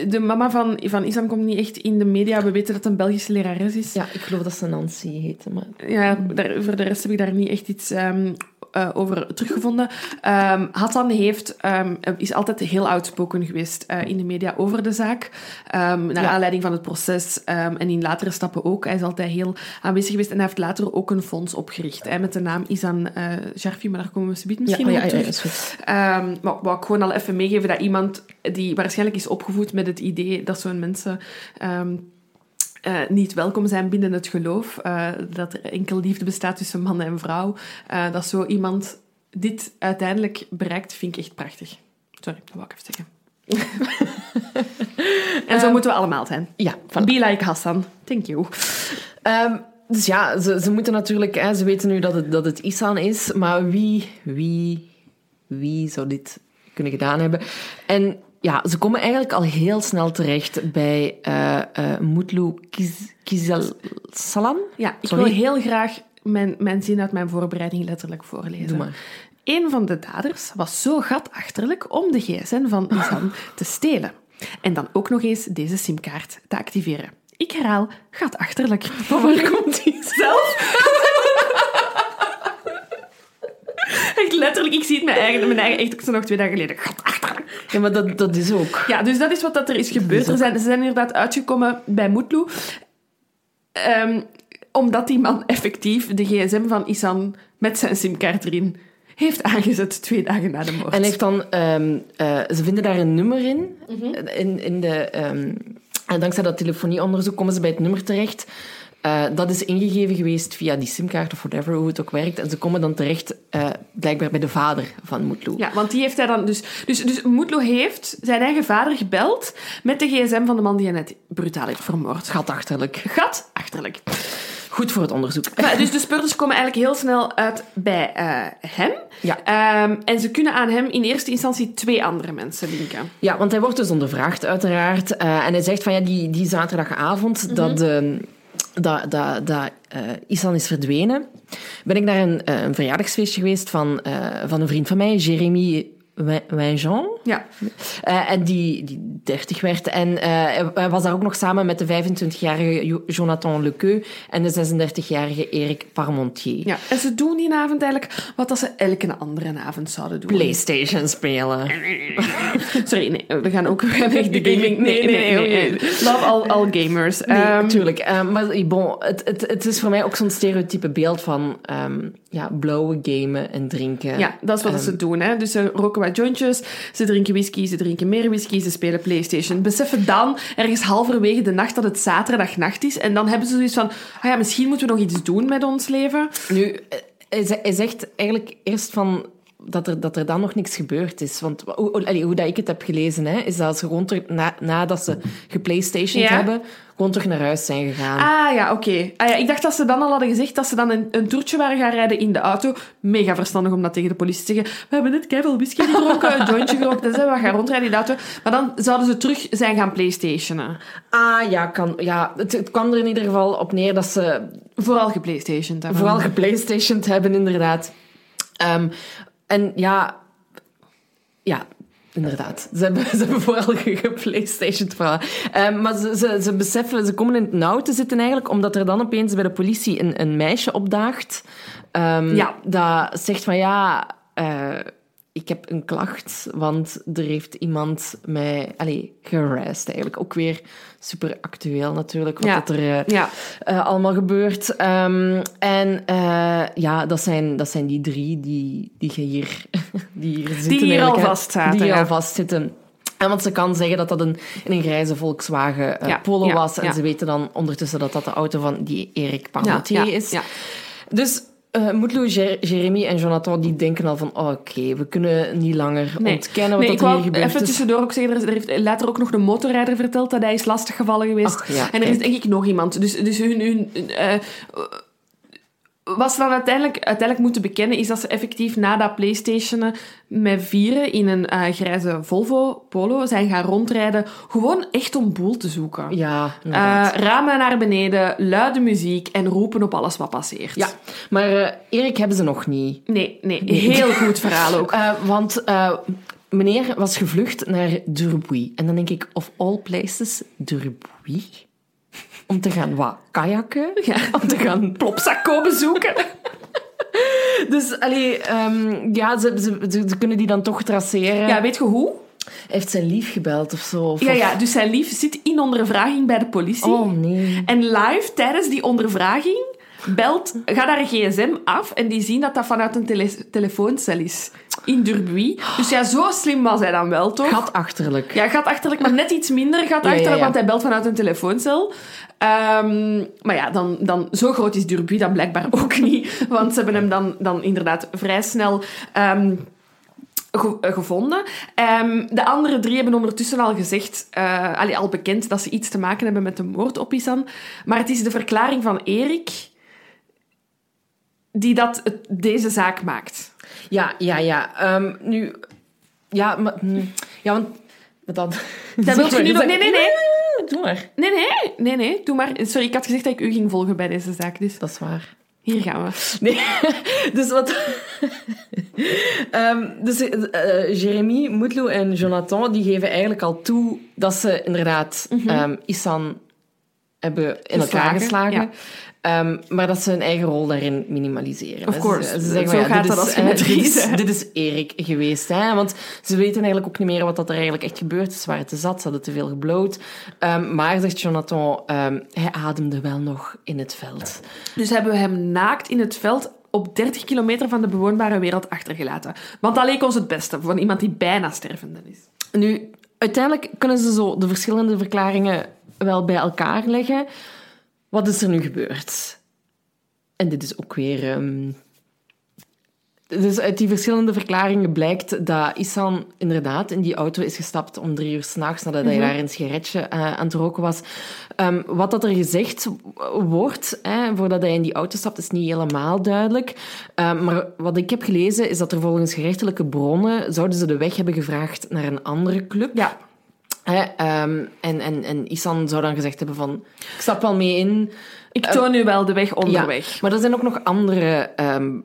de mama van, van Isam komt niet echt in de media. We weten dat het een Belgische lerares is. ja, ik geloof dat ze Nancy heette, maar... Ja, daar, voor de rest heb ik daar niet echt iets ehm, eh, over teruggevonden. Ehm Hassan heeft, ehm, is altijd heel outspoken geweest eh, in de media over de zaak. Ehm, naar Ja. aanleiding van het proces en in latere stappen ook. Hij is altijd heel aanwezig geweest en hij heeft later ook een fonds opgericht. hè, met de naam Isan eh Jarfi, maar daar komen we subiet misschien ja, nog ja, maar wou ik gewoon al even meegeven dat iemand die waarschijnlijk is opgevoed met het idee dat zo'n mensen eh, niet welkom zijn binnen het geloof, eh, dat er enkel liefde bestaat tussen man en vrouw, eh, dat zo iemand dit uiteindelijk bereikt, vind ik echt prachtig. Sorry, dat wou ik even zeggen. en zo moeten we allemaal zijn. Ja, voilà. Be like Hassan. Thank you. Ehm, dus ja, ze, ze moeten natuurlijk... Hè, ze weten nu dat het, dat het Isan is, maar wie, wie, wie zou dit kunnen gedaan hebben? En ja, ze komen eigenlijk al heel snel terecht bij eh eh Mutlu Kiz, Kizelsalan. Ja, ik Sorry. wil heel graag mijn, mijn zin uit mijn voorbereiding letterlijk voorlezen. Doe maar. Een van de daders was zo gatachterlijk om de gsm van Isan te stelen. En dan ook nog eens deze simkaart te activeren. Ik herhaal, gatachterlijk. Van waar komt die zelf? echt letterlijk, ik zie het mijn eigen, mijn eigen echt ook zo nog twee dagen geleden. Ja, maar dat, dat is ook. Ja, dus dat is wat dat er is gebeurd. Er zijn, ze zijn inderdaad uitgekomen bij Moetloe. Ehm, omdat die man effectief de gsm van Isan met zijn simkaart erin heeft aangezet twee dagen na de moord. En heeft dan... ehm, eh, ze vinden daar een nummer in. In, in de... ehm, en dankzij dat telefonieonderzoek komen ze bij het nummer terecht. Eh, dat is ingegeven geweest via die simkaart of whatever, hoe het ook werkt. En ze komen dan terecht, eh, blijkbaar bij de vader van Moetloe. Ja, want die heeft hij dan dus... Dus, dus Moetloe heeft zijn eigen vader gebeld met de gsm van de man die hij net brutaal heeft vermoord. Gat achterlijk. Goed voor het onderzoek. Maar dus de speurders komen eigenlijk heel snel uit bij eh, hem. Ja. Ehm, en ze kunnen aan hem in eerste instantie twee andere mensen linken. Ja, want hij wordt dus ondervraagd, uiteraard. En hij zegt van ja, die, die zaterdagavond dat, ehm, dat, dat, dat eh, Isan is verdwenen, ben ik naar een, eh, een verjaardagsfeestje geweest van, eh, van een vriend van mij, Jérémy Winjean. Ja. Eh, en die, die 30 werd. En eh, hij- was daar ook nog samen met de 25-jarige Jo- Jonathan Lequeux en de 36-jarige Eric Parmentier. ja. En ze doen die avond eigenlijk wat dat ze elke andere avond zouden doen. PlayStation spelen. Sorry, nee, we gaan ook weg de gaming. Nee, nee, nee. nee, Love all, all gamers. Nee, Ehm, natuurlijk. Eh, maar bon, het, het, het is voor mij ook zo'n stereotype beeld van ehm, ja, blauwe gamen en drinken. Ja, dat is wat Ehm, ze doen. Hè. Dus ze roken wat jointjes, ze drinken whisky, ze drinken meer whisky, ze spelen Playstation. Beseffen dan, ergens halverwege de nacht, dat het zaterdagnacht is. En dan hebben ze zoiets van, ah ja, misschien moeten we nog iets doen met ons leven. Nu, eh, hij, ze- hij zegt eigenlijk eerst van dat er, dat er dan nog niks gebeurd is. Want hoe, hoe- allee, hoe dat ik het heb gelezen, hè, is dat ze gewoon terug, na, nadat ze geplaystationed Ja. hebben, gewoon terug naar huis zijn gegaan. Ah ja, oké. Ah, ja, ik dacht dat ze dan al hadden gezegd dat ze dan een, een toertje waren gaan rijden in de auto. Mega verstandig om dat tegen de politie te zeggen. We hebben net keiveel whisky gedronken, een jointje gerookt, en zijn we gaan rondrijden in de auto. Maar dan zouden ze terug zijn gaan playstationen. Ah ja, kan, ja het, het kwam er in ieder geval op neer dat ze Vooral geplaystationed. hebben. vooral geplaystationed hebben, inderdaad. Ehm, en ja, ja, inderdaad. Ze hebben, ze hebben vooral ge- geplaystationed. Vooral. Ehm, maar ze, ze, ze beseffen, ze komen in het nauw te zitten eigenlijk, omdat er dan opeens bij de politie een, een meisje opdaagt. ehm, Ja. Dat zegt van ja, eh, ik heb een klacht, want er heeft iemand mij geharasst eigenlijk. Ook weer super actueel natuurlijk, wat Ja. dat er eh, Ja. eh, allemaal gebeurt. Ehm, en eh, ja, dat zijn, dat zijn die drie die, die hier, die hier zitten. hier al hè. vastzaten, Die hier ja. al vastzitten. En want ze kan zeggen dat dat een, in een grijze Volkswagen Polo was. En ze weten dan ondertussen dat dat de auto van die Erik Parmentier ja, is. ja. Dus uh, Moetloe, Jer- Jeremy en Jonathan die denken al van... oh, Oké, we kunnen niet langer ontkennen wat nee, er hier gebeurd even tussendoor ook zeggen, er, er heeft later ook nog de motorrijder verteld dat hij is lastiggevallen geweest. Ach, ja, en er is denk ik nog iemand. Dus, dus hun... hun eh, wat ze dan uiteindelijk, uiteindelijk moeten bekennen, is dat ze effectief na dat Playstationen met vieren in een eh, grijze Volvo Polo zijn gaan rondrijden. Gewoon echt om boel te zoeken. Ja, inderdaad. ramen naar beneden, luide muziek en roepen op alles wat passeert. ja, maar eh, Erik hebben ze nog niet. Nee, nee, heel goed verhaal ook. Uh, want uh, meneer was gevlucht naar Durbuy. En dan denk ik, of all places, Durbuy? Om te gaan wat kajakken? Ja. Om te gaan... Plopsakko bezoeken. Dus, allee, um, ja, ze, ze, ze, ze kunnen die dan toch traceren. Ja, weet je hoe? Heeft zijn lief gebeld of zo? Of, Ja, ja, dus zijn lief zit in ondervraging bij de politie. Oh, nee. En live, tijdens die ondervraging, belt, gaat haar gsm af en die zien dat dat vanuit een tele telefooncel is. In Durbuy. Dus ja, zo slim was hij dan wel, toch? Gatachterlijk. Ja, gaat achterlijk, maar net iets minder gaat Ja, ja, achterlijk, ja. want hij belt vanuit een telefooncel. Ehm, maar ja, dan, dan, zo groot is Durbuy dan blijkbaar ook niet. Want ze hebben hem dan, dan inderdaad vrij snel... ehm, eh, gevonden. Ehm, de andere drie hebben ondertussen al gezegd, allee, al bekend, dat ze iets te maken hebben met de moord op Isan. Maar het is de verklaring van Erik die dat, het- deze zaak maakt. Ja, ja, ja. Ehm, nu... Ja, maar... hm, Ja, want... Wat dan? Dat wil je nu nog... Nee, nee, nee. Doe maar. Nee, nee. Nee, nee. Doe maar. Sorry, ik had gezegd dat ik u ging volgen bij deze zaak. Dus Dat is waar. hier gaan we. Nee, dus wat... Ehm, dus eh Jeremy, Moetloe en Jonathan, die geven eigenlijk al toe dat ze inderdaad Mhm. ehm, Isan hebben in elkaar Geslagen, Ehm, maar dat ze hun eigen rol daarin minimaliseren. Of course. Ze, zeggen, Zo van, ja, gaat dit dat is, als met drie dit is, bent. dit is Erik geweest. Hè? Want ze weten eigenlijk ook niet meer wat dat er eigenlijk echt gebeurd is. Ze waren te zat, ze hadden te veel gebloot. Ehm, maar, zegt Jonathan, ehm, hij ademde wel nog in het veld. Dus hebben we hem naakt in het veld op 30 kilometer van de bewoonbare wereld achtergelaten. Want dat leek ons het beste voor iemand die bijna stervende is. Nu, uiteindelijk kunnen ze zo de verschillende verklaringen wel bij elkaar leggen. Wat is er nu gebeurd? En dit is ook weer. ehm, Dus uit die verschillende verklaringen blijkt dat Isan inderdaad in die auto is gestapt om drie uur s'nachts nadat hij daar een sigaretje eh, aan het roken was. Ehm, wat dat er gezegd wordt hè, voordat hij in die auto stapt, is niet helemaal duidelijk. Ehm, maar wat ik heb gelezen is dat er volgens gerechtelijke bronnen zouden ze de weg hebben gevraagd naar een andere club. Ja. Hè, ehm, en, en, en Isan zou dan gezegd hebben van, ik stap wel mee in. Ik toon nu wel de weg onderweg. Ja, maar er zijn ook nog andere ehm,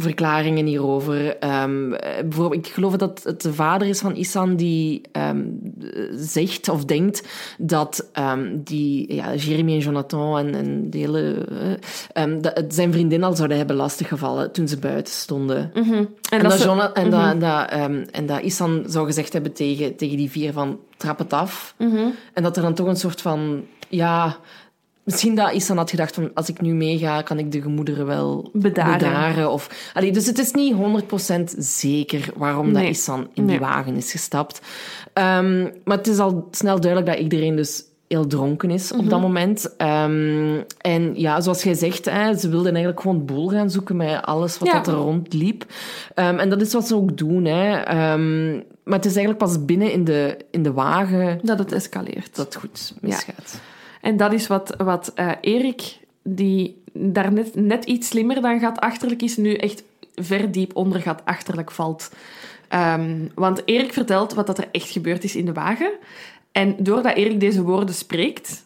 verklaringen hierover. Ehm, eh, bijvoorbeeld, ik geloof dat het de vader is van Isan die ehm, zegt of denkt dat ehm, die, ja, Jeremy en Jonathan en, en de hele, eh, dat het zijn vriendin al zouden hebben lastiggevallen toen ze buiten stonden. En, En, dat dat, ze- Jona- en, dat, ehm, en dat Isan zou gezegd hebben tegen, tegen die vier van trap het af. En dat er dan toch een soort van, ja... Misschien dat Isan had gedacht van, als ik nu meega, kan ik de gemoederen wel Bedaren. of, allee, dus het is niet 100% zeker waarom dat Nee. Isan in die wagen is gestapt. Ehm, maar het is al snel duidelijk dat iedereen dus heel dronken is op Mhm. dat moment. Ehm, en ja, zoals jij zegt, hè, ze wilden eigenlijk gewoon boel gaan zoeken met alles wat Ja. dat er rondliep. Ehm, en dat is wat ze ook doen. Hè. Maar het is eigenlijk pas binnen in de, in de wagen dat het escaleert. dat het goed misgaat. En dat is wat, wat eh, Erik, die daar net, net iets slimmer dan gaat achterlijk is, nu echt ver diep onder gaat achterlijk valt. Ehm, want Erik vertelt wat dat er echt gebeurd is in de wagen. En doordat Erik deze woorden spreekt,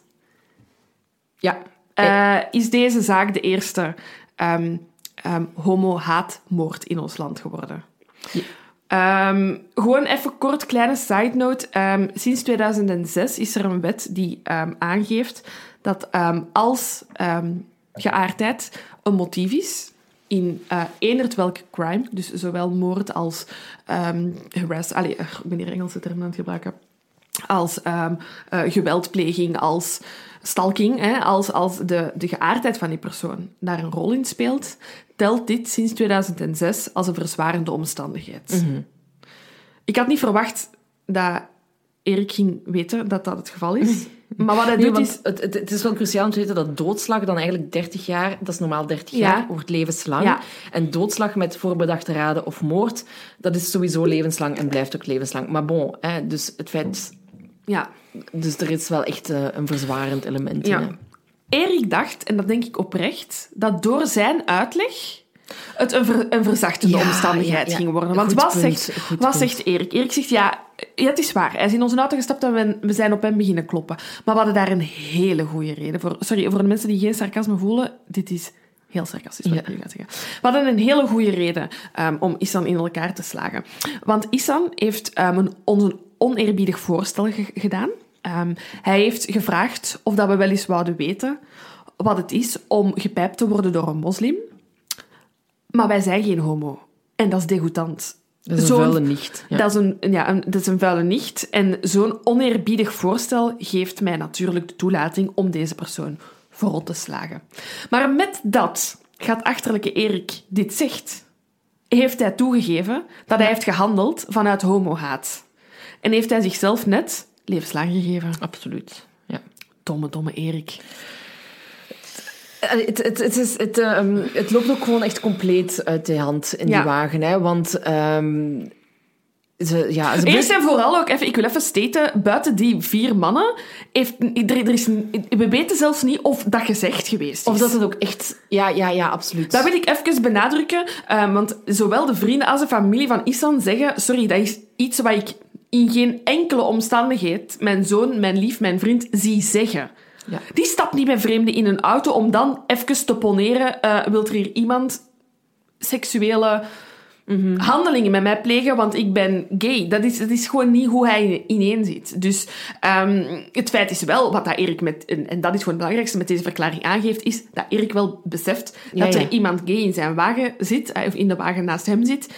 Ja. eh, is deze zaak de eerste ehm, ehm, homo-haatmoord in ons land geworden. Ehm, gewoon even kort, kleine side note. Ehm, sinds 2006 is er een wet die ehm, aangeeft dat als geaardheid een motief is in eh eenderd welke crime, dus zowel moord als harass... Allee, ik ben Engelse termen aan het gebruiken. Als eh, geweldpleging, als stalking, hè, als, als de, de geaardheid van die persoon daar een rol in speelt, telt dit sinds 2006 als een verzwarende omstandigheid. Ik had niet verwacht dat Erik ging weten dat dat het geval is. Maar wat hij Nee, doet is... het, het, het is wel cruciaal om te weten dat doodslag dan eigenlijk 30 jaar, dat is normaal 30 Ja. jaar, wordt levenslang. Ja. En doodslag met voorbedachte raden of moord, dat is sowieso levenslang en blijft ook levenslang. Maar bon, hè, dus het feit... Ja, Dus er is wel echt eh, een verzwarend element Ja. in. hè. Erik dacht, en dat denk ik oprecht, dat door zijn uitleg het een, ver- een verzachtende Ja, omstandigheid ja, ja. ging worden. Want wat, punt, zegt, wat zegt Erik? Erik zegt, ja, ja, het is waar. Hij is in onze auto gestapt en we, we zijn op hem beginnen kloppen. Maar we hadden daar een hele goede reden voor. Sorry, voor de mensen die geen sarcasme voelen, dit is heel sarcastisch wat ik nu ga zeggen. We hadden een hele goede reden ehm, om Isan in elkaar te slagen. Want Isan heeft ehm, een, ons een oneerbiedig voorstel ge- gedaan. Ehm, hij heeft gevraagd of dat we wel eens wouden weten wat het is om gepijpt te worden door een moslim. Maar wij zijn geen homo. En dat is degoutant. Dat is een vuile nicht. Ja. Dat, is een, ja, een, dat is een vuile nicht. En zo'n oneerbiedig voorstel geeft mij natuurlijk de toelating om deze persoon voorop te slagen. Maar met dat gaat achterlijke Erik dit zegt, heeft hij toegegeven dat hij heeft gehandeld vanuit homohaat. En heeft hij zichzelf net levenslang gegeven. Absoluut. Ja. Domme, domme Erik. Het, het, het, is, het, ehm, het loopt ook gewoon echt compleet uit de hand in Ja. die wagen. Hè? Want ehm, ze, ja, ze Eerst en vooral ook even, ik wil even staten, buiten die vier mannen, heeft, er, er is, we weten zelfs niet of dat gezegd geweest is. Of dat het ook echt... Ja, ja, ja, absoluut. Dat wil ik even benadrukken, eh, want zowel de vrienden als de familie van Isan zeggen, sorry, dat is iets wat ik in geen enkele omstandigheid mijn zoon, mijn lief, mijn vriend zie zeggen. Ja. Die stapt niet met vreemden in een auto om dan even te poneren, eh wilt er hier iemand seksuele handelingen met mij plegen, want ik ben gay. Dat is, dat is gewoon niet hoe hij ineen zit. Dus ehm, het feit is wel, wat dat Erik met, en, en dat is gewoon het belangrijkste met deze verklaring aangeeft, is dat Erik wel beseft Ja, dat ja. er iemand gay in zijn wagen zit, eh, of in de wagen naast hem zit.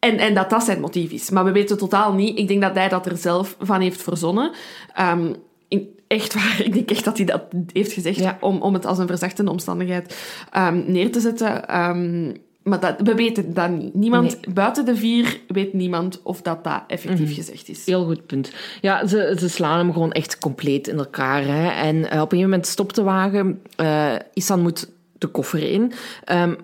En, en dat dat zijn motief is. Maar we weten totaal niet. Ik denk dat hij dat er zelf van heeft verzonnen. Ehm, in, echt waar, ik denk echt dat hij dat heeft gezegd Ja. om, om het als een verzachtende omstandigheid ehm, neer te zetten. Ehm, maar dat, we weten dat niet. Niemand, buiten de vier, weet niemand of dat, dat effectief Mhm. gezegd is. Heel goed punt. Ja, ze, ze slaan hem gewoon echt compleet in elkaar. Hè. En eh, op een gegeven moment stopt de wagen. Eh Isan moet de koffer in.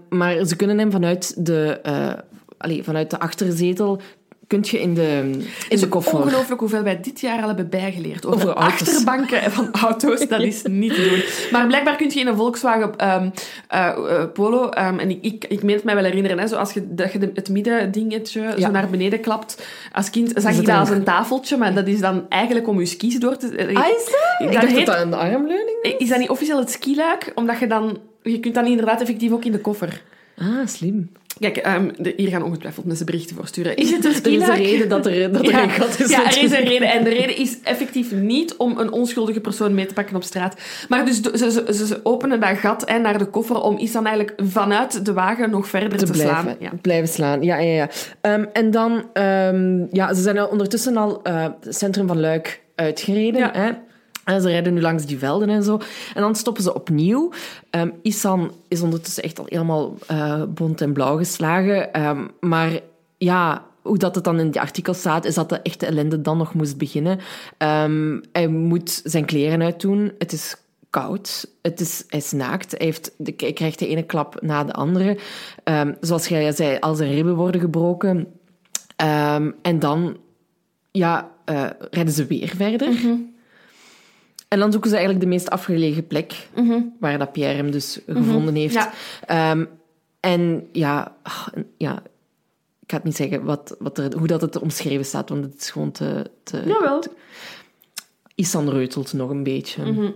Maar ze kunnen hem vanuit de, eh, allee, vanuit de achterzetel... Kun je in de, in de koffer... Ongelooflijk hoeveel wij dit jaar al hebben bijgeleerd over, achterbanken van auto's. Dat is niet te doen. Maar blijkbaar kun je in een Volkswagen ehm, eh, eh, Polo, ehm, en ik, ik, ik meen het mij wel herinneren, hè, zo als je, dat je de- het middendingetje Ja. zo naar beneden klapt. Als kind zag Is ik dat een- als een tafeltje, maar dat is dan eigenlijk om je skis door te... Ah, is dat? Ik dacht heet- dat dat een armleuning was. Is dat niet officieel het skiluik? Omdat je dan... Je kunt dan inderdaad effectief ook in de koffer. Ah, slim. Kijk, ehm, de- hier gaan ongetwijfeld mensen berichten voor sturen. Is het een Er is een reden dat er, dat er ja, een gat is. Ja, er is een reden. En de reden is effectief niet om een onschuldige persoon mee te pakken op straat. Maar dus de- ze, ze, ze openen dat gat hè, naar de koffer om iets dan eigenlijk vanuit de wagen nog verder te, te blijven, slaan. Ja. blijven slaan. Ja, ja, ja. Ehm, en dan, ehm, ja, ze zijn ondertussen al eh, het centrum van Luik uitgereden. Ja. Hè? Ze rijden nu langs die velden en zo. En dan stoppen ze opnieuw. Ehm Isan is ondertussen echt al helemaal eh, bont en blauw geslagen. Ehm, maar ja, hoe dat het dan in die artikel staat, is dat de echte ellende dan nog moest beginnen. Ehm, hij moet zijn kleren uitdoen. Het is koud. Het is, hij is naakt. Hij, krijgt de ene klap na de andere. Zoals jij zei, al zijn ribben worden gebroken. En dan ja, eh, rijden ze weer verder. En dan zoeken ze eigenlijk de meest afgelegen plek, waar dat Pierre hem dus gevonden heeft. Ja. Ehm, en ja, ja, ik ga het niet zeggen wat, wat er, hoe dat het omschreven staat, want het is gewoon te... te Jawel. Isan reutelt nog een beetje.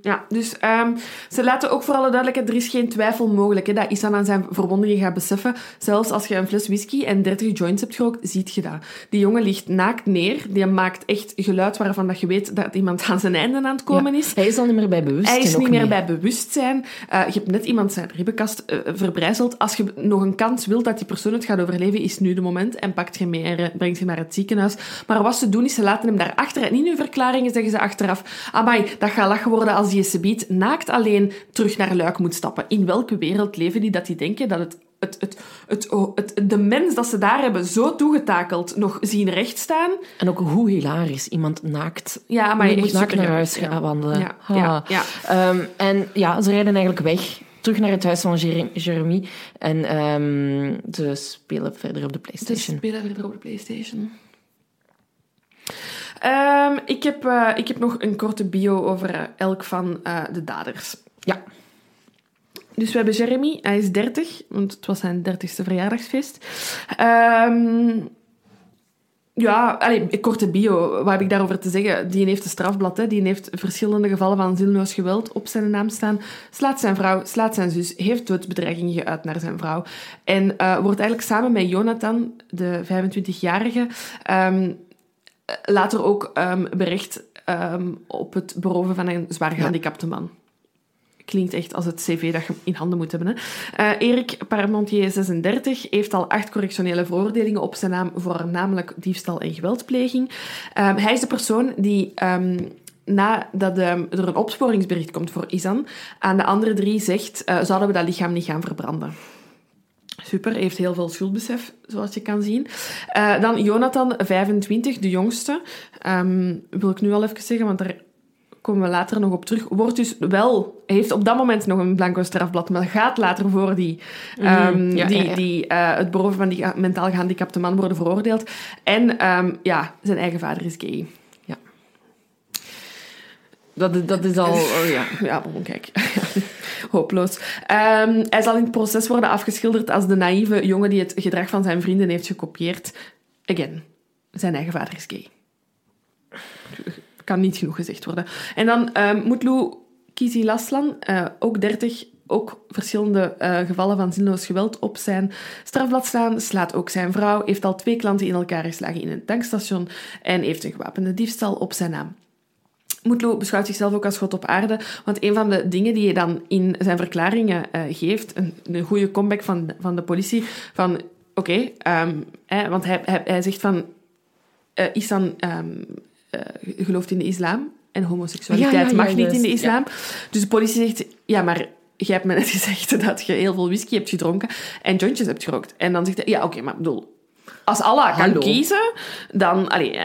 Ja, dus ehm, ze laten ook voor alle duidelijkheid, er is geen twijfel mogelijk hè, dat Isan aan zijn verwondingen gaat beseffen. Zelfs als je een fles whisky en 30 joints hebt gerookt, ziet je dat. Die jongen ligt naakt neer. Die maakt echt geluid waarvan dat je weet dat iemand aan zijn einde aan het komen Ja. is. Hij is al niet meer bij bewustzijn. Hij is niet meer bij bewustzijn. Eh, je hebt net iemand zijn ribbenkast eh, verbrijzeld. Als je nog een kans wilt dat die persoon het gaat overleven, is nu de moment. En pakt je mee en brengt je naar het ziekenhuis. Maar wat ze doen, is ze laten hem daarachter. En in hun verklaringen zeggen ze achteraf... Amai, dat gaat lachen worden als die subiet naakt alleen terug naar Luik moet stappen. In welke wereld leven die dat die denken dat het... Het, het, het, het, de mens dat ze daar hebben zo toegetakeld nog zien rechtstaan. En ook hoe hilarisch. Iemand naakt, Ja, maar je moet echt naakt naar huis ja. gaan wandelen. Ja, ja, ja. Ehm, en ja, ze rijden eigenlijk weg. Terug naar het huis van Jer- Jeremy. En ehm, ze spelen verder op de Playstation. spelen verder op de PlayStation. Ehm, ik, heb, eh, ik heb nog een korte bio over eh, elk van eh, de daders. Ja. Dus we hebben Jeremy, hij is 30, want het was zijn 30ste verjaardagsfeest. Ehm, ja, allee, een korte bio, wat heb ik daarover te zeggen? Die heeft een strafblad, hè. die heeft verschillende gevallen van zinloos geweld op zijn naam staan. Slaat zijn vrouw, slaat zijn zus, heeft doodsbedreigingen geuit naar zijn vrouw. En wordt eigenlijk samen met Jonathan, de 25-jarige, ehm, later ook ehm, berecht ehm, op het beroven van een zwaar gehandicapte man. Klinkt echt als het cv dat je in handen moet hebben. Hè. Eh, Erik Parmentier, 36, heeft al acht correctionele veroordelingen op zijn naam, voornamelijk diefstal en geweldpleging. Ehm, hij is de persoon die, nadat ehm, er een opsporingsbericht komt voor Isan, aan de andere drie zegt, eh, zouden we dat lichaam niet gaan verbranden. Super, heeft heel veel schuldbesef, zoals je kan zien. Eh, dan Jonathan, 25, de jongste. Ehm, wil ik nu al even zeggen, want daar komen we later nog op terug. Wordt dus wel, hij heeft op dat moment nog een blanco strafblad, maar gaat later voor die, ehm, ja, die, ja, ja. die eh, het beroven van die mentaal gehandicapte man worden veroordeeld. En ehm, ja, zijn eigen vader is gay. Dat, dat is al... Oh, ja. Ja, bon, kijk. Hopeloos. Ehm, hij zal in het proces worden afgeschilderd als de naïeve jongen die het gedrag van zijn vrienden heeft gekopieerd. Again, zijn eigen vader is gay. Kan niet genoeg gezegd worden. En dan um, Mutlu Kizi Laslan, eh, ook 30, ook verschillende eh, gevallen van zinloos geweld op zijn strafblad staan. Slaat ook zijn vrouw, heeft al twee klanten in elkaar geslagen in een tankstation en heeft een gewapende diefstal op zijn naam. Moetlo beschouwt zichzelf ook als God op aarde, want een van de dingen die hij dan in zijn verklaringen uh, geeft, een, een goede comeback van, van de politie, van oké, okay, um, want hij, hij, hij, zegt van uh, Isan um, uh, gelooft in de islam en homoseksualiteit ja, ja, ja, mag niet in de islam. Dus de politie zegt, ja, maar jij hebt me net gezegd dat je heel veel whisky hebt gedronken en jointjes hebt gerookt. En dan zegt hij, ja, oké, okay, maar bedoel, als Allah kan kiezen, dan allee,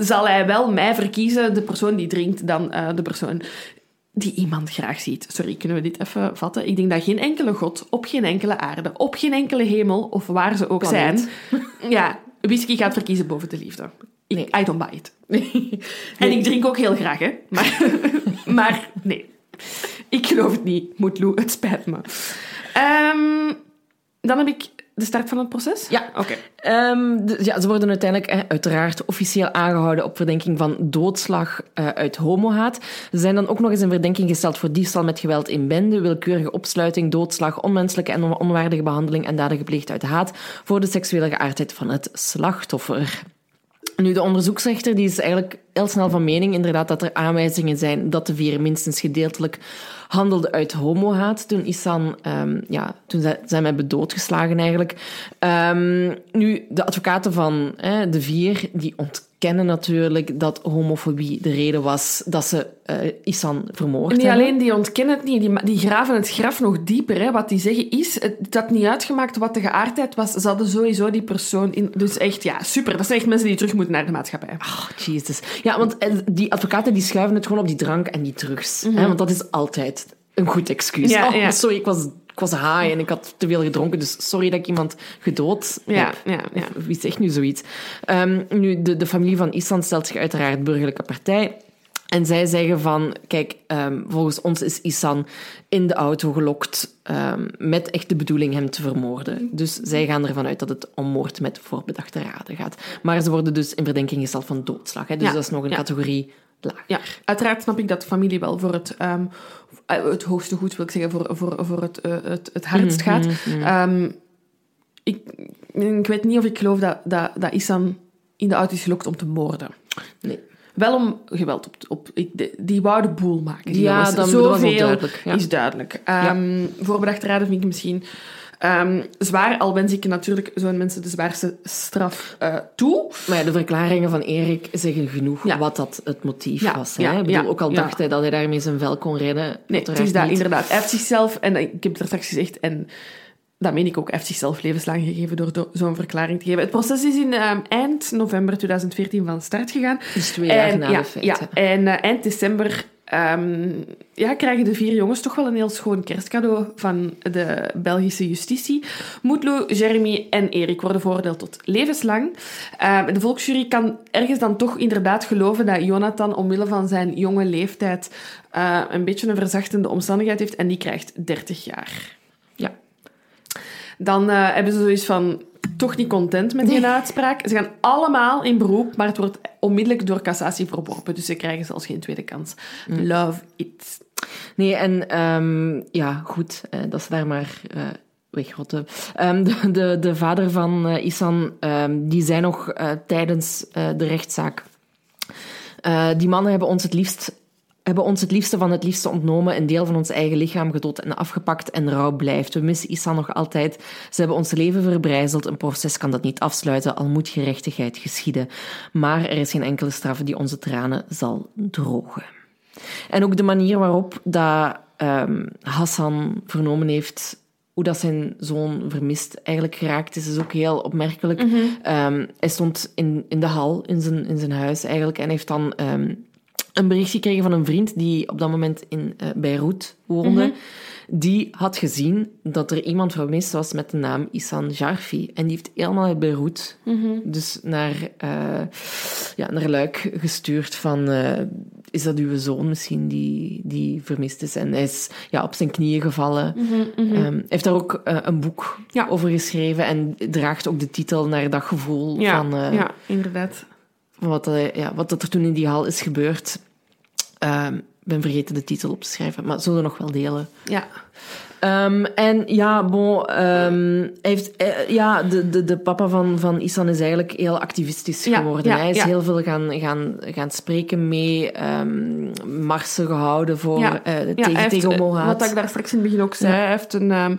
zal hij wel mij verkiezen, de persoon die drinkt, dan uh, de persoon die iemand graag ziet. Sorry, kunnen we dit even vatten? Ik denk dat geen enkele god op geen enkele aarde, op geen enkele hemel, of waar ze ook zijn, ja, whisky gaat verkiezen boven de liefde. Nee. I don't buy it. Nee. En ik drink ook heel graag, hè. Maar, maar nee. Ik geloof het niet, Moetloe. Het spijt me. Um, dan heb ik de start van het proces? Ja. Oké. Okay. Um, ja, ze worden uiteindelijk eh, uiteraard officieel aangehouden op verdenking van doodslag uh, uit homohaat. Ze zijn dan ook nog eens in verdenking gesteld voor diefstal met geweld in bende, willekeurige opsluiting, doodslag, onmenselijke en onwaardige behandeling en daden gepleegd uit haat voor de seksuele geaardheid van het slachtoffer. Nu, de onderzoeksrechter die is eigenlijk heel snel van mening inderdaad dat er aanwijzingen zijn dat de vier minstens gedeeltelijk handelde uit homohaat. Toen Isan, um, ja, toen zijn we hebben doodgeslagen eigenlijk. Um, nu, de advocaten van de vier, die ontkennen natuurlijk dat homofobie de reden was dat ze uh, Isan vermoord Niet hebben. alleen die ontkennen het niet, die, die graven het graf nog dieper. Hè. Wat die zeggen is, het had niet uitgemaakt wat de geaardheid was. Ze hadden sowieso die persoon in... Dus echt, ja, super. Dat zijn echt mensen die terug moeten naar de maatschappij. Oh, jezus. Ja, want eh, die advocaten die schuiven het gewoon op die drank en die drugs. Mm -hmm. hè, want dat is altijd een goed excuus. Ja, oh, ja. Sorry, ik was, ik was high en ik had te veel gedronken, dus sorry dat ik iemand gedood ja, heb. Ja, ja. Wie zegt nu zoiets? Um, nu, de, de familie van Island stelt zich uiteraard burgerlijke partij. En zij zeggen van, kijk, um, volgens ons is Isan in de auto gelokt um, met echt de bedoeling hem te vermoorden. Dus zij gaan ervan uit dat het om moord met voorbedachte raden gaat. Maar ze worden dus in verdenking gesteld van doodslag. Hè? Dus ja. dat is nog een ja. categorie lager. Ja, uiteraard snap ik dat de familie wel voor het, um, het hoogste goed, wil ik zeggen, voor, voor, voor het, uh, het, het hardst gaat. Mm -hmm. ik, ik weet niet of ik geloof dat, dat, dat Isan in de auto is gelokt om te moorden. Nee. Wel om geweld op... op ik, die wou de boel maken. Die ja, dat, Zoveel was duidelijk. Ja. is duidelijk. Um, ja. Voorbedachte raden vind ik misschien um, zwaar, al wens ik natuurlijk zo'n mensen de zwaarste straf uh, toe. Maar ja, de verklaringen van Erik zeggen genoeg ja. wat dat het motief ja. was. Hè? Ik bedoel, ook al dacht hij dat hij daarmee zijn vel kon redden. Nee, het is dat niet. inderdaad. Hij heeft zichzelf, en ik heb het er straks gezegd, en dat meen ik ook, heeft zichzelf levenslang gegeven door zo'n verklaring te geven. Het proces is in um, eind november 2014 van start gegaan. Dus twee jaar na de feiten. Ja, en uh, eind december um, ja, krijgen de vier jongens toch wel een heel schoon kerstcadeau van de Belgische justitie. Moetlo, Jeremy en Erik worden veroordeeld tot levenslang. Uh, de volksjury kan ergens dan toch inderdaad geloven dat Jonathan omwille van zijn jonge leeftijd uh, een beetje een verzachtende omstandigheid heeft en die krijgt 30 jaar. Ja. Dan uh, hebben ze zoiets van toch niet content met die uitspraak. Ze gaan allemaal in beroep, maar het wordt onmiddellijk door cassatie verworpen. Dus ze krijgen zelfs geen tweede kans. Mm. Love it. Nee, en um, ja, goed, uh, dat ze daar maar uh, wegrotten. Um, de, de, de, vader van uh, Isan, um, die zei nog tijdens de rechtszaak... die mannen hebben ons het liefst hebben ons het liefste van het liefste ontnomen, een deel van ons eigen lichaam gedood en afgepakt en rouw blijft. We missen Issa nog altijd. Ze hebben ons leven verbrijzeld. Een proces kan dat niet afsluiten, al moet gerechtigheid geschieden. Maar er is geen enkele straf die onze tranen zal drogen. En ook de manier waarop dat um, Hassan vernomen heeft hoe dat zijn zoon vermist eigenlijk geraakt is, is ook heel opmerkelijk. Mm -hmm. um, hij stond in, in de hal in zijn, in zijn huis eigenlijk en heeft dan um, een bericht gekregen van een vriend die op dat moment in uh, Beirut woonde. Mm -hmm. Die had gezien dat er iemand vermist was met de naam Isan Jarfi. En die heeft helemaal uit Beirut mm -hmm. dus naar, uh, ja, naar Luik gestuurd van... Uh, is dat uw zoon misschien die, die vermist is? En hij is ja, op zijn knieën gevallen. Mm -hmm, mm -hmm. Um, heeft daar ook uh, een boek ja. over geschreven en draagt ook de titel naar dat gevoel ja, van... ja, inderdaad wat, uh, ja, wat er toen in die hal is gebeurd. Uh, ben vergeten de titel op te schrijven, maar zullen we nog wel delen. Ja. Ehm, en ja, bon, ehm, heeft, eh, ja, de, de, de papa van, van Isan is eigenlijk heel activistisch Ja, geworden. ja, hij is ja. heel veel gaan, gaan, gaan spreken mee, ehm, marsen gehouden voor, eh, Ja, tegen, heeft, tegen eh. Wat ik daar straks in het begin ook zei, hij heeft een, ehm,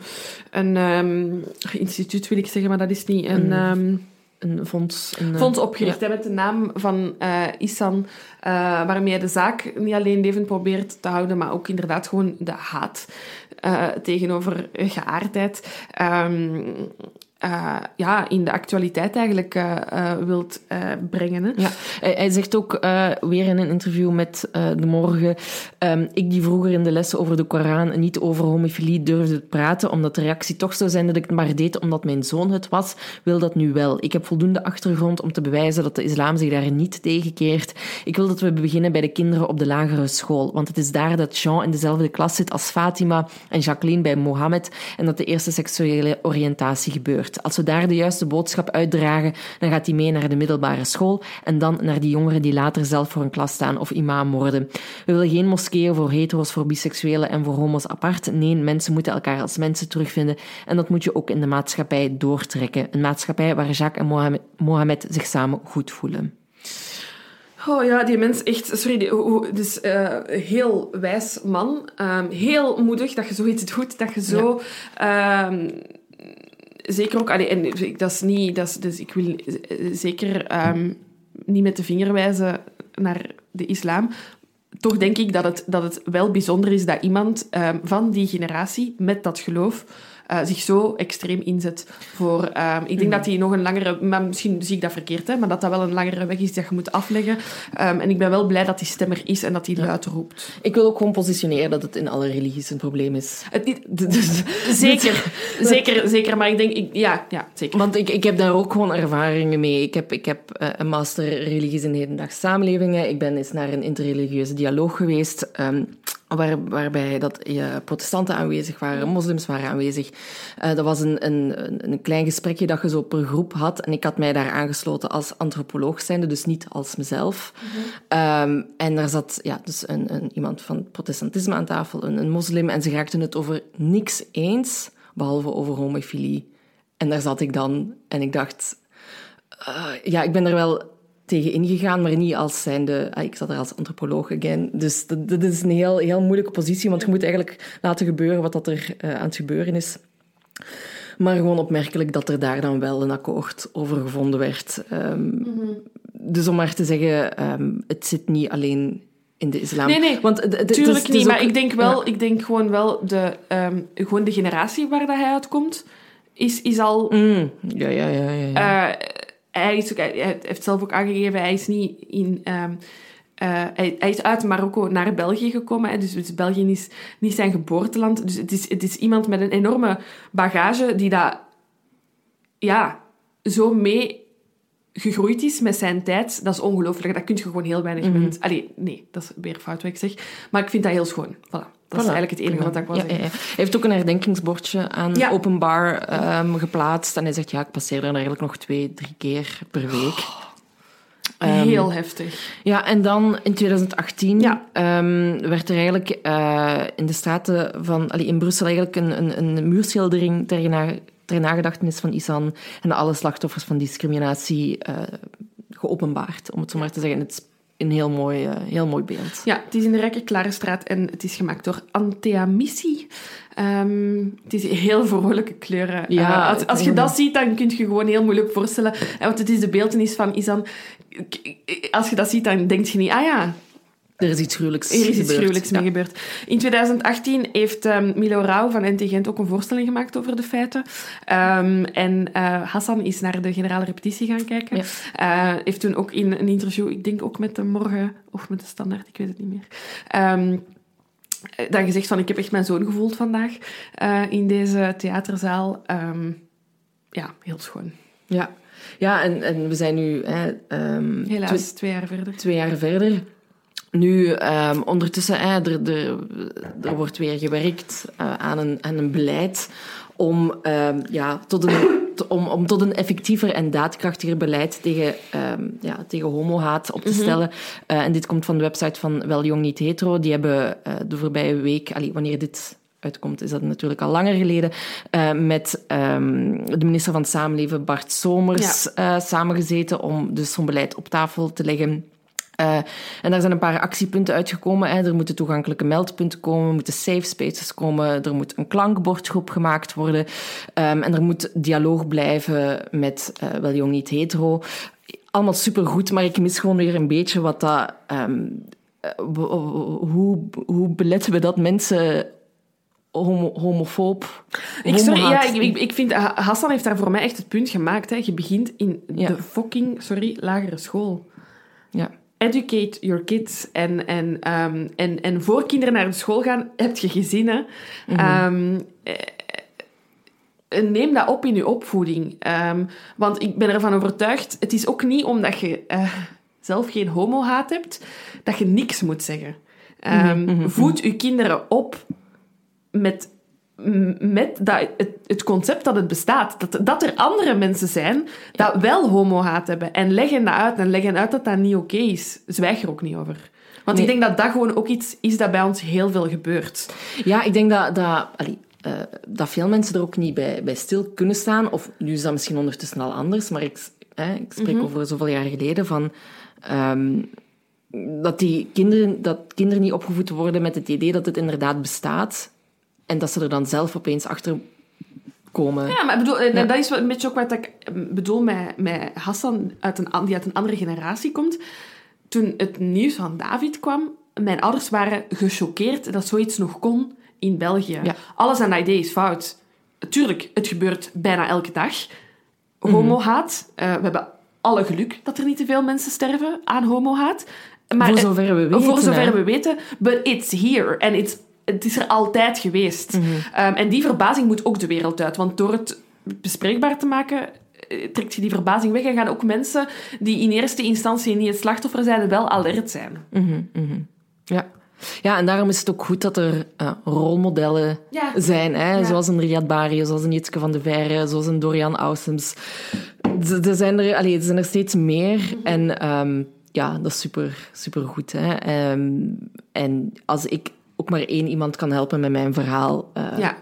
een ehm, instituut, wil ik zeggen, maar dat is niet een... Ehm, Een fonds. Een, eh, fonds opgericht hè, met de naam van eh Isan, eh, waarmee hij de zaak niet alleen levend probeert te houden, maar ook inderdaad gewoon de haat tegenover geaardheid ehm, eh, ja, in de actualiteit eigenlijk eh, eh, wilt brengen. Hè. Hij, zegt ook weer in een interview met De Morgen... ehm, ik die vroeger in de lessen over de Koran niet over homofilie durfde te praten, omdat de reactie toch zou zijn dat ik het maar deed omdat mijn zoon het was, wil dat nu wel. Ik heb voldoende achtergrond om te bewijzen dat de islam zich daar niet tegen keert. Ik wil dat we beginnen bij de kinderen op de lagere school, want het is daar dat Jean in dezelfde klas zit als Fatima en Jacqueline bij Mohammed en dat de eerste seksuele oriëntatie gebeurt. Als we daar de juiste boodschap uitdragen, dan gaat hij mee naar de middelbare school en dan naar die jongeren die later zelf voor een klas staan of imam worden. We willen geen moskeeën voor hetero's, voor biseksuelen en voor homo's apart. Nee, mensen moeten elkaar als mensen terugvinden en dat moet je ook in de maatschappij doortrekken. Een maatschappij waar Jacques en Mohammed, Mohammed zich samen goed voelen. Oh ja, die mens echt, sorry, die, dus eh, heel wijs man, ehm, heel moedig dat je zoiets doet, dat je zo, ehm, zeker ook, en dat is niet, dat is, dus ik wil zeker ehm, niet met de vinger wijzen naar de islam. Toch denk ik dat het, dat het wel bijzonder is dat iemand ehm, van die generatie met dat geloof eh, zich zo extreem inzet voor... ehm, ik denk dat hij nog een langere... Maar misschien zie ik dat verkeerd, hè, maar dat dat wel een langere weg is dat je moet afleggen. Ehm, en ik ben wel blij dat die stemmer is en dat hij luid roept. Ik wil ook gewoon positioneren dat het in alle religies een probleem is. Het niet, zeker, zeker, zeker. Maar ik denk... Ik, ja, ja, zeker. Want ik, ik heb daar ook gewoon ervaringen mee. Ik heb, ik heb eh, een master religies in hedendaagse samenlevingen. Ik ben eens naar een interreligieuze dialoog geweest. ehm, waar, waarbij dat, ja, protestanten aanwezig waren, moslims waren aanwezig. Eh, dat was een, een, een, klein gesprekje dat je zo per groep had. En ik had mij daar aangesloten als antropoloog zijnde, dus niet als mezelf. Ehm, en daar zat ja, dus een, een, iemand van het protestantisme aan tafel, een, een moslim. En ze raakten het over niks eens, behalve over homofilie. En daar zat ik dan en ik dacht... eh, ja, ik ben er wel tegen ingegaan, maar niet als zijnde... ah, ik zat er als antropoloog again. Dus dat, dat is een heel, heel moeilijke positie, want je moet eigenlijk laten gebeuren wat dat er eh, aan het gebeuren is. Maar gewoon opmerkelijk dat er daar dan wel een akkoord over gevonden werd. Ehm, Dus om maar te zeggen, ehm, het zit niet alleen in de islam. Nee, nee, Want Tuurlijk niet, ook- maar ik denk wel, Ja. ik denk gewoon wel de, ehm, gewoon de generatie waar dat hij uitkomt, is, is al Mm, ja, ja, ja. ja, ja. Eh, hij, is ook, hij heeft zelf ook aangegeven, hij is niet in... ehm, eh, hij, hij is uit Marokko naar België gekomen. Hè, dus, dus België is niet zijn geboorteland. Dus het is, het is iemand met een enorme bagage die dat... Ja, zo mee gegroeid is met zijn tijd. Dat is ongelooflijk. Dat kun je gewoon heel weinig mensen... Allee, nee, dat is weer fout wat ik zeg. Maar ik vind dat heel schoon. Voilà. Dat is eigenlijk het enige wat ik Ja, ja, ja. Hij heeft ook een herdenkingsbordje aan openbaar ehm, geplaatst. En hij zegt, ja, ik passeer er eigenlijk nog twee, drie keer per week. Ehm, Heel heftig. Ja, en dan in 2018 Ja. ehm, werd er eigenlijk eh, in de straten van... allee, in Brussel eigenlijk een, een, een muurschildering ter, na, ter nagedachtenis van Isan en alle slachtoffers van discriminatie eh, geopenbaard, om het zo maar te zeggen. Het een heel mooi, eh, heel mooi beeld. Ja, het is in de Rijke Klarenstraat en het is gemaakt door Antea Missi. Ehm, het is heel vrolijke kleuren. Ja, Eh, als, als je dat ziet, dan kun je gewoon heel moeilijk voorstellen. Eh, want het is de beeltenis van Isan. Als je dat ziet, dan denk je niet, ah ja, Er is iets gruwelijks er is iets gebeurd. gruwelijks Ja. mee gebeurd. In 2018 heeft ehm, Milo Rauw van NT Gent ook een voorstelling gemaakt over de feiten. Ehm, en eh, Hassan is naar de generale repetitie gaan kijken. Ja. Eh, heeft toen ook in een interview, ik denk ook met de Morgen of met de Standaard, ik weet het niet meer, ehm, dan gezegd van ik heb echt mijn zoon gevoeld vandaag eh, in deze theaterzaal. Ja, heel schoon. Ja, ja en, en we zijn nu hè, Helaas, twee, twee jaar verder. twee jaar verder. Nu, ehm, ondertussen, er, er, er wordt weer gewerkt eh, aan, een, aan een beleid om ehm, ja, tot een om, om tot een effectiever en daadkrachtiger beleid tegen, ehm, ja, tegen homohaat op te stellen. Eh, en dit komt van de website van Wel Jong Niet Hetero. Die hebben eh, de voorbije week, allee, wanneer dit uitkomt, is dat natuurlijk al langer geleden, met de minister van Samenleven Bart Somers samengezeten om dus zo'n beleid op tafel te leggen. Eh, en daar zijn een paar actiepunten uitgekomen. Hè. Er moeten toegankelijke meldpunten komen, er moeten safe spaces komen, er moet een klankbordgroep gemaakt worden Ehm, en er moet dialoog blijven met eh, wel jong niet hetero. Allemaal supergoed, maar ik mis gewoon weer een beetje wat dat... ehm, eh, hoe, hoe beletten we dat mensen homo, homofoob... Ik, sorry, ja, ik, ik, ik vind, Ha- Hassan heeft daar voor mij echt het punt gemaakt. Hè. Je begint in Ja. de fucking, sorry, lagere school. Ja. Educate your kids. En, en, ehm, en, en voor kinderen naar de school gaan, heb je gezinnen. Mhm. Ehm, eh, neem dat op in je opvoeding. Ehm, want ik ben ervan overtuigd, het is ook niet omdat je eh, zelf geen homohaat hebt, dat je niks moet zeggen. Ehm, Voed je kinderen op met, met dat, het, het concept dat het bestaat. Dat, dat er andere mensen zijn dat wel homohaat hebben. En leg hen dat uit. En leg hen uit dat dat niet oké is. Zwijg er ook niet over. Want ik denk dat dat gewoon ook iets is dat bij ons heel veel gebeurt. Ja, ik denk dat, dat, allee, eh, dat veel mensen er ook niet bij, bij stil kunnen staan. Of nu is dat misschien ondertussen al anders, maar ik, ik spreek over zoveel jaar geleden van... ehm, dat, die kinderen, dat kinderen niet opgevoed worden met het idee dat het inderdaad bestaat. En dat ze er dan zelf opeens achter komen. Ja, maar bedoel, eh, Ja. dat is een beetje ook wat ik eh, bedoel met, met Hassan, uit een, die uit een andere generatie komt. Toen het nieuws van David kwam, mijn ouders waren gechoqueerd dat zoiets nog kon in België. Ja. Alles aan dat idee is fout. Tuurlijk, het gebeurt bijna elke dag. Homohaat. eh, we hebben alle geluk dat er niet te veel mensen sterven aan homohaat. Maar Voor zover we weten, Voor zover hè. we weten. But it's here. En it's, het is er altijd geweest. Ehm, en die verbazing moet ook de wereld uit. Want door het bespreekbaar te maken, eh, trekt je die verbazing weg. En gaan ook mensen die in eerste instantie niet het slachtoffer zijn, wel alert zijn. Ja. ja, en daarom is het ook goed dat er eh, rolmodellen Ja. zijn. Hè? Ja. Zoals een Riyad Bari, zoals een Jitske van de Verre, zoals een Dorian Aussems. Er zijn er, allee, er zijn er steeds meer. Mhm. En ehm, ja, dat is super, super goed. Hè? Ehm, en als ik ook maar één iemand kan helpen met mijn verhaal, eh, Ja.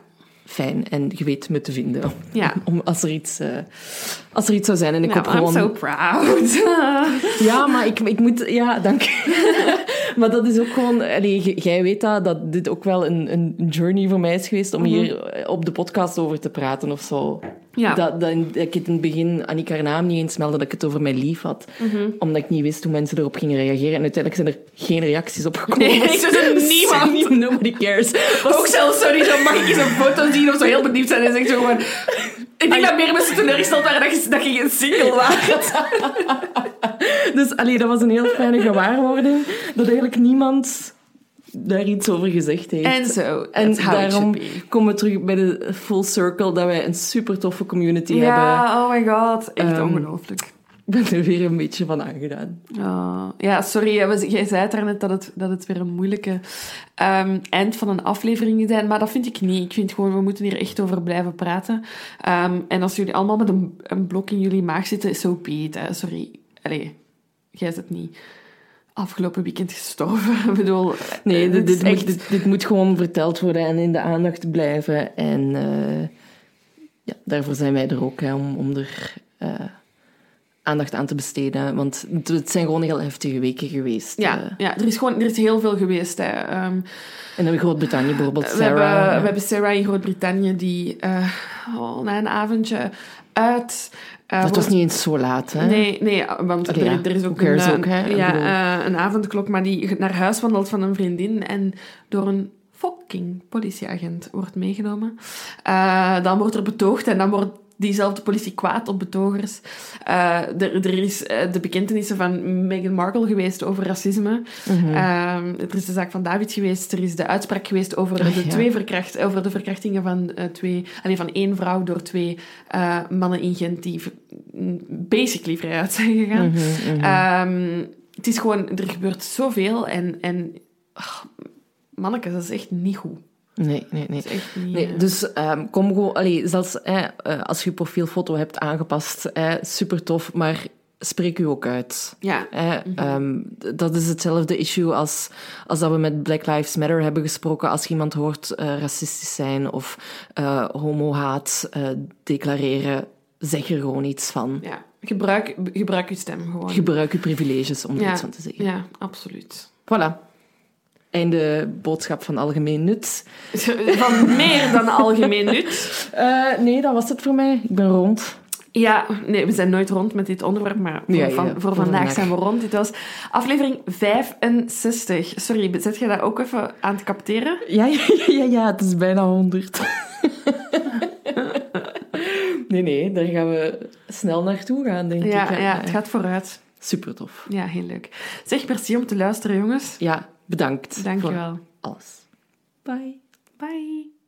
fijn. En je weet me te vinden. Ja. Om, als, er iets, eh, als er iets zou zijn. En ik Nou, hoop I'm gewoon... so proud. Ja, maar ik, ik moet... Ja, dank. maar dat is ook gewoon... Allee, jij weet dat, dat dit ook wel een, een journey voor mij is geweest om hier eh, op de podcast over te praten of zo. Ja. Dat, dat, dat ik het in het begin haar naam niet eens meldde, dat ik het over mijn lief had. Omdat ik niet wist hoe mensen erop gingen reageren. En uiteindelijk zijn er geen reacties op gekomen. Nee, er niemand. Nobody cares. Ook zelfs, sorry, dan mag ik eens een foto zien of zo heel benieuwd zijn en zeg zo gewoon... Ik denk dat meer mensen teleurgesteld waren dat je, dat je geen single was. Dus allee, dat was een heel fijne gewaarwording. Dat eigenlijk niemand daar iets over gezegd heeft. En zo. En daarom komen we terug bij de full circle dat wij een super toffe community hebben. Ja, oh my god. Echt Ehm, ongelooflijk. Ik ben er weer een beetje van aangedaan. Oh, ja, sorry. Jij zei het daarnet dat het, dat het weer een moeilijke ehm, eind van een aflevering is. Maar dat vind ik niet. Ik vind gewoon, we moeten hier echt over blijven praten. Ehm, en als jullie allemaal met een, een blok in jullie maag zitten, so be it, hè. Sorry. Allee, jij zit niet afgelopen weekend gestorven. ik bedoel... Nee, eh, dit, dit, moet, dit, dit moet gewoon verteld worden en in de aandacht blijven. En eh, ja, daarvoor zijn wij er ook, hè, om, om er eh, aandacht aan te besteden. Want het, zijn gewoon heel heftige weken geweest. Ja, ja, er is gewoon er is heel veel geweest. Hè. Ehm, En in Groot-Brittannië bijvoorbeeld, We hebben, we hebben Sarah in Groot-Brittannië die oh, na een avondje uit... eh, dat was niet eens zo laat, hè? Nee, nee, want er, er is ook een, eh, ook, hè? Ik ja, eh, een avondklok, maar die naar huis wandelt van een vriendin en door een fucking politieagent wordt meegenomen. Dan wordt er betoogd en dan wordt diezelfde politie kwaad op betogers. Eh, er, er is eh, de bekentenissen van Meghan Markle geweest over racisme. Eh, er is de zaak van David geweest. Er is de uitspraak geweest over, de, ja. twee verkracht, over de verkrachtingen van, eh, twee, alleen van één vrouw door twee mannen in Gent die basically vrijuit zijn gegaan. Mhm, mhm. Ehm, het is gewoon, er gebeurt zoveel en, en dat is echt niet goed. Nee, nee, nee. Echt niet... Nee, eh, dus ehm, kom gewoon, allee, zelfs eh, als je je profielfoto hebt aangepast, eh, super tof, maar spreek u ook uit. Ja. Eh, dat is hetzelfde issue als, als dat we met Black Lives Matter hebben gesproken. Als iemand hoort eh, racistisch zijn of eh homohaat declareren, zeg er gewoon iets van. ja. Gebruik, gebruik je stem gewoon. Gebruik je privileges om er ja. iets van te zeggen. Ja, absoluut. Voilà. Einde boodschap van algemeen nut. Van meer dan algemeen nut. Eh, nee, dat was het voor mij. Ik ben rond. Ja, nee, we zijn nooit rond met dit onderwerp, maar voor, Ja, ja, van- ja, voor, voor vandaag, vandaag. zijn we rond. Dit was aflevering 65. Sorry, zet je dat ook even aan het capteren? Ja, ja, ja, het is bijna 100. nee, nee, daar gaan we snel naartoe gaan, denk Ja, ik. ja, het gaat vooruit. Super tof. Ja, heel leuk. Zeg, merci om te luisteren, jongens. Ja, bedankt. Dank je voor wel. alles. Bye. Bye.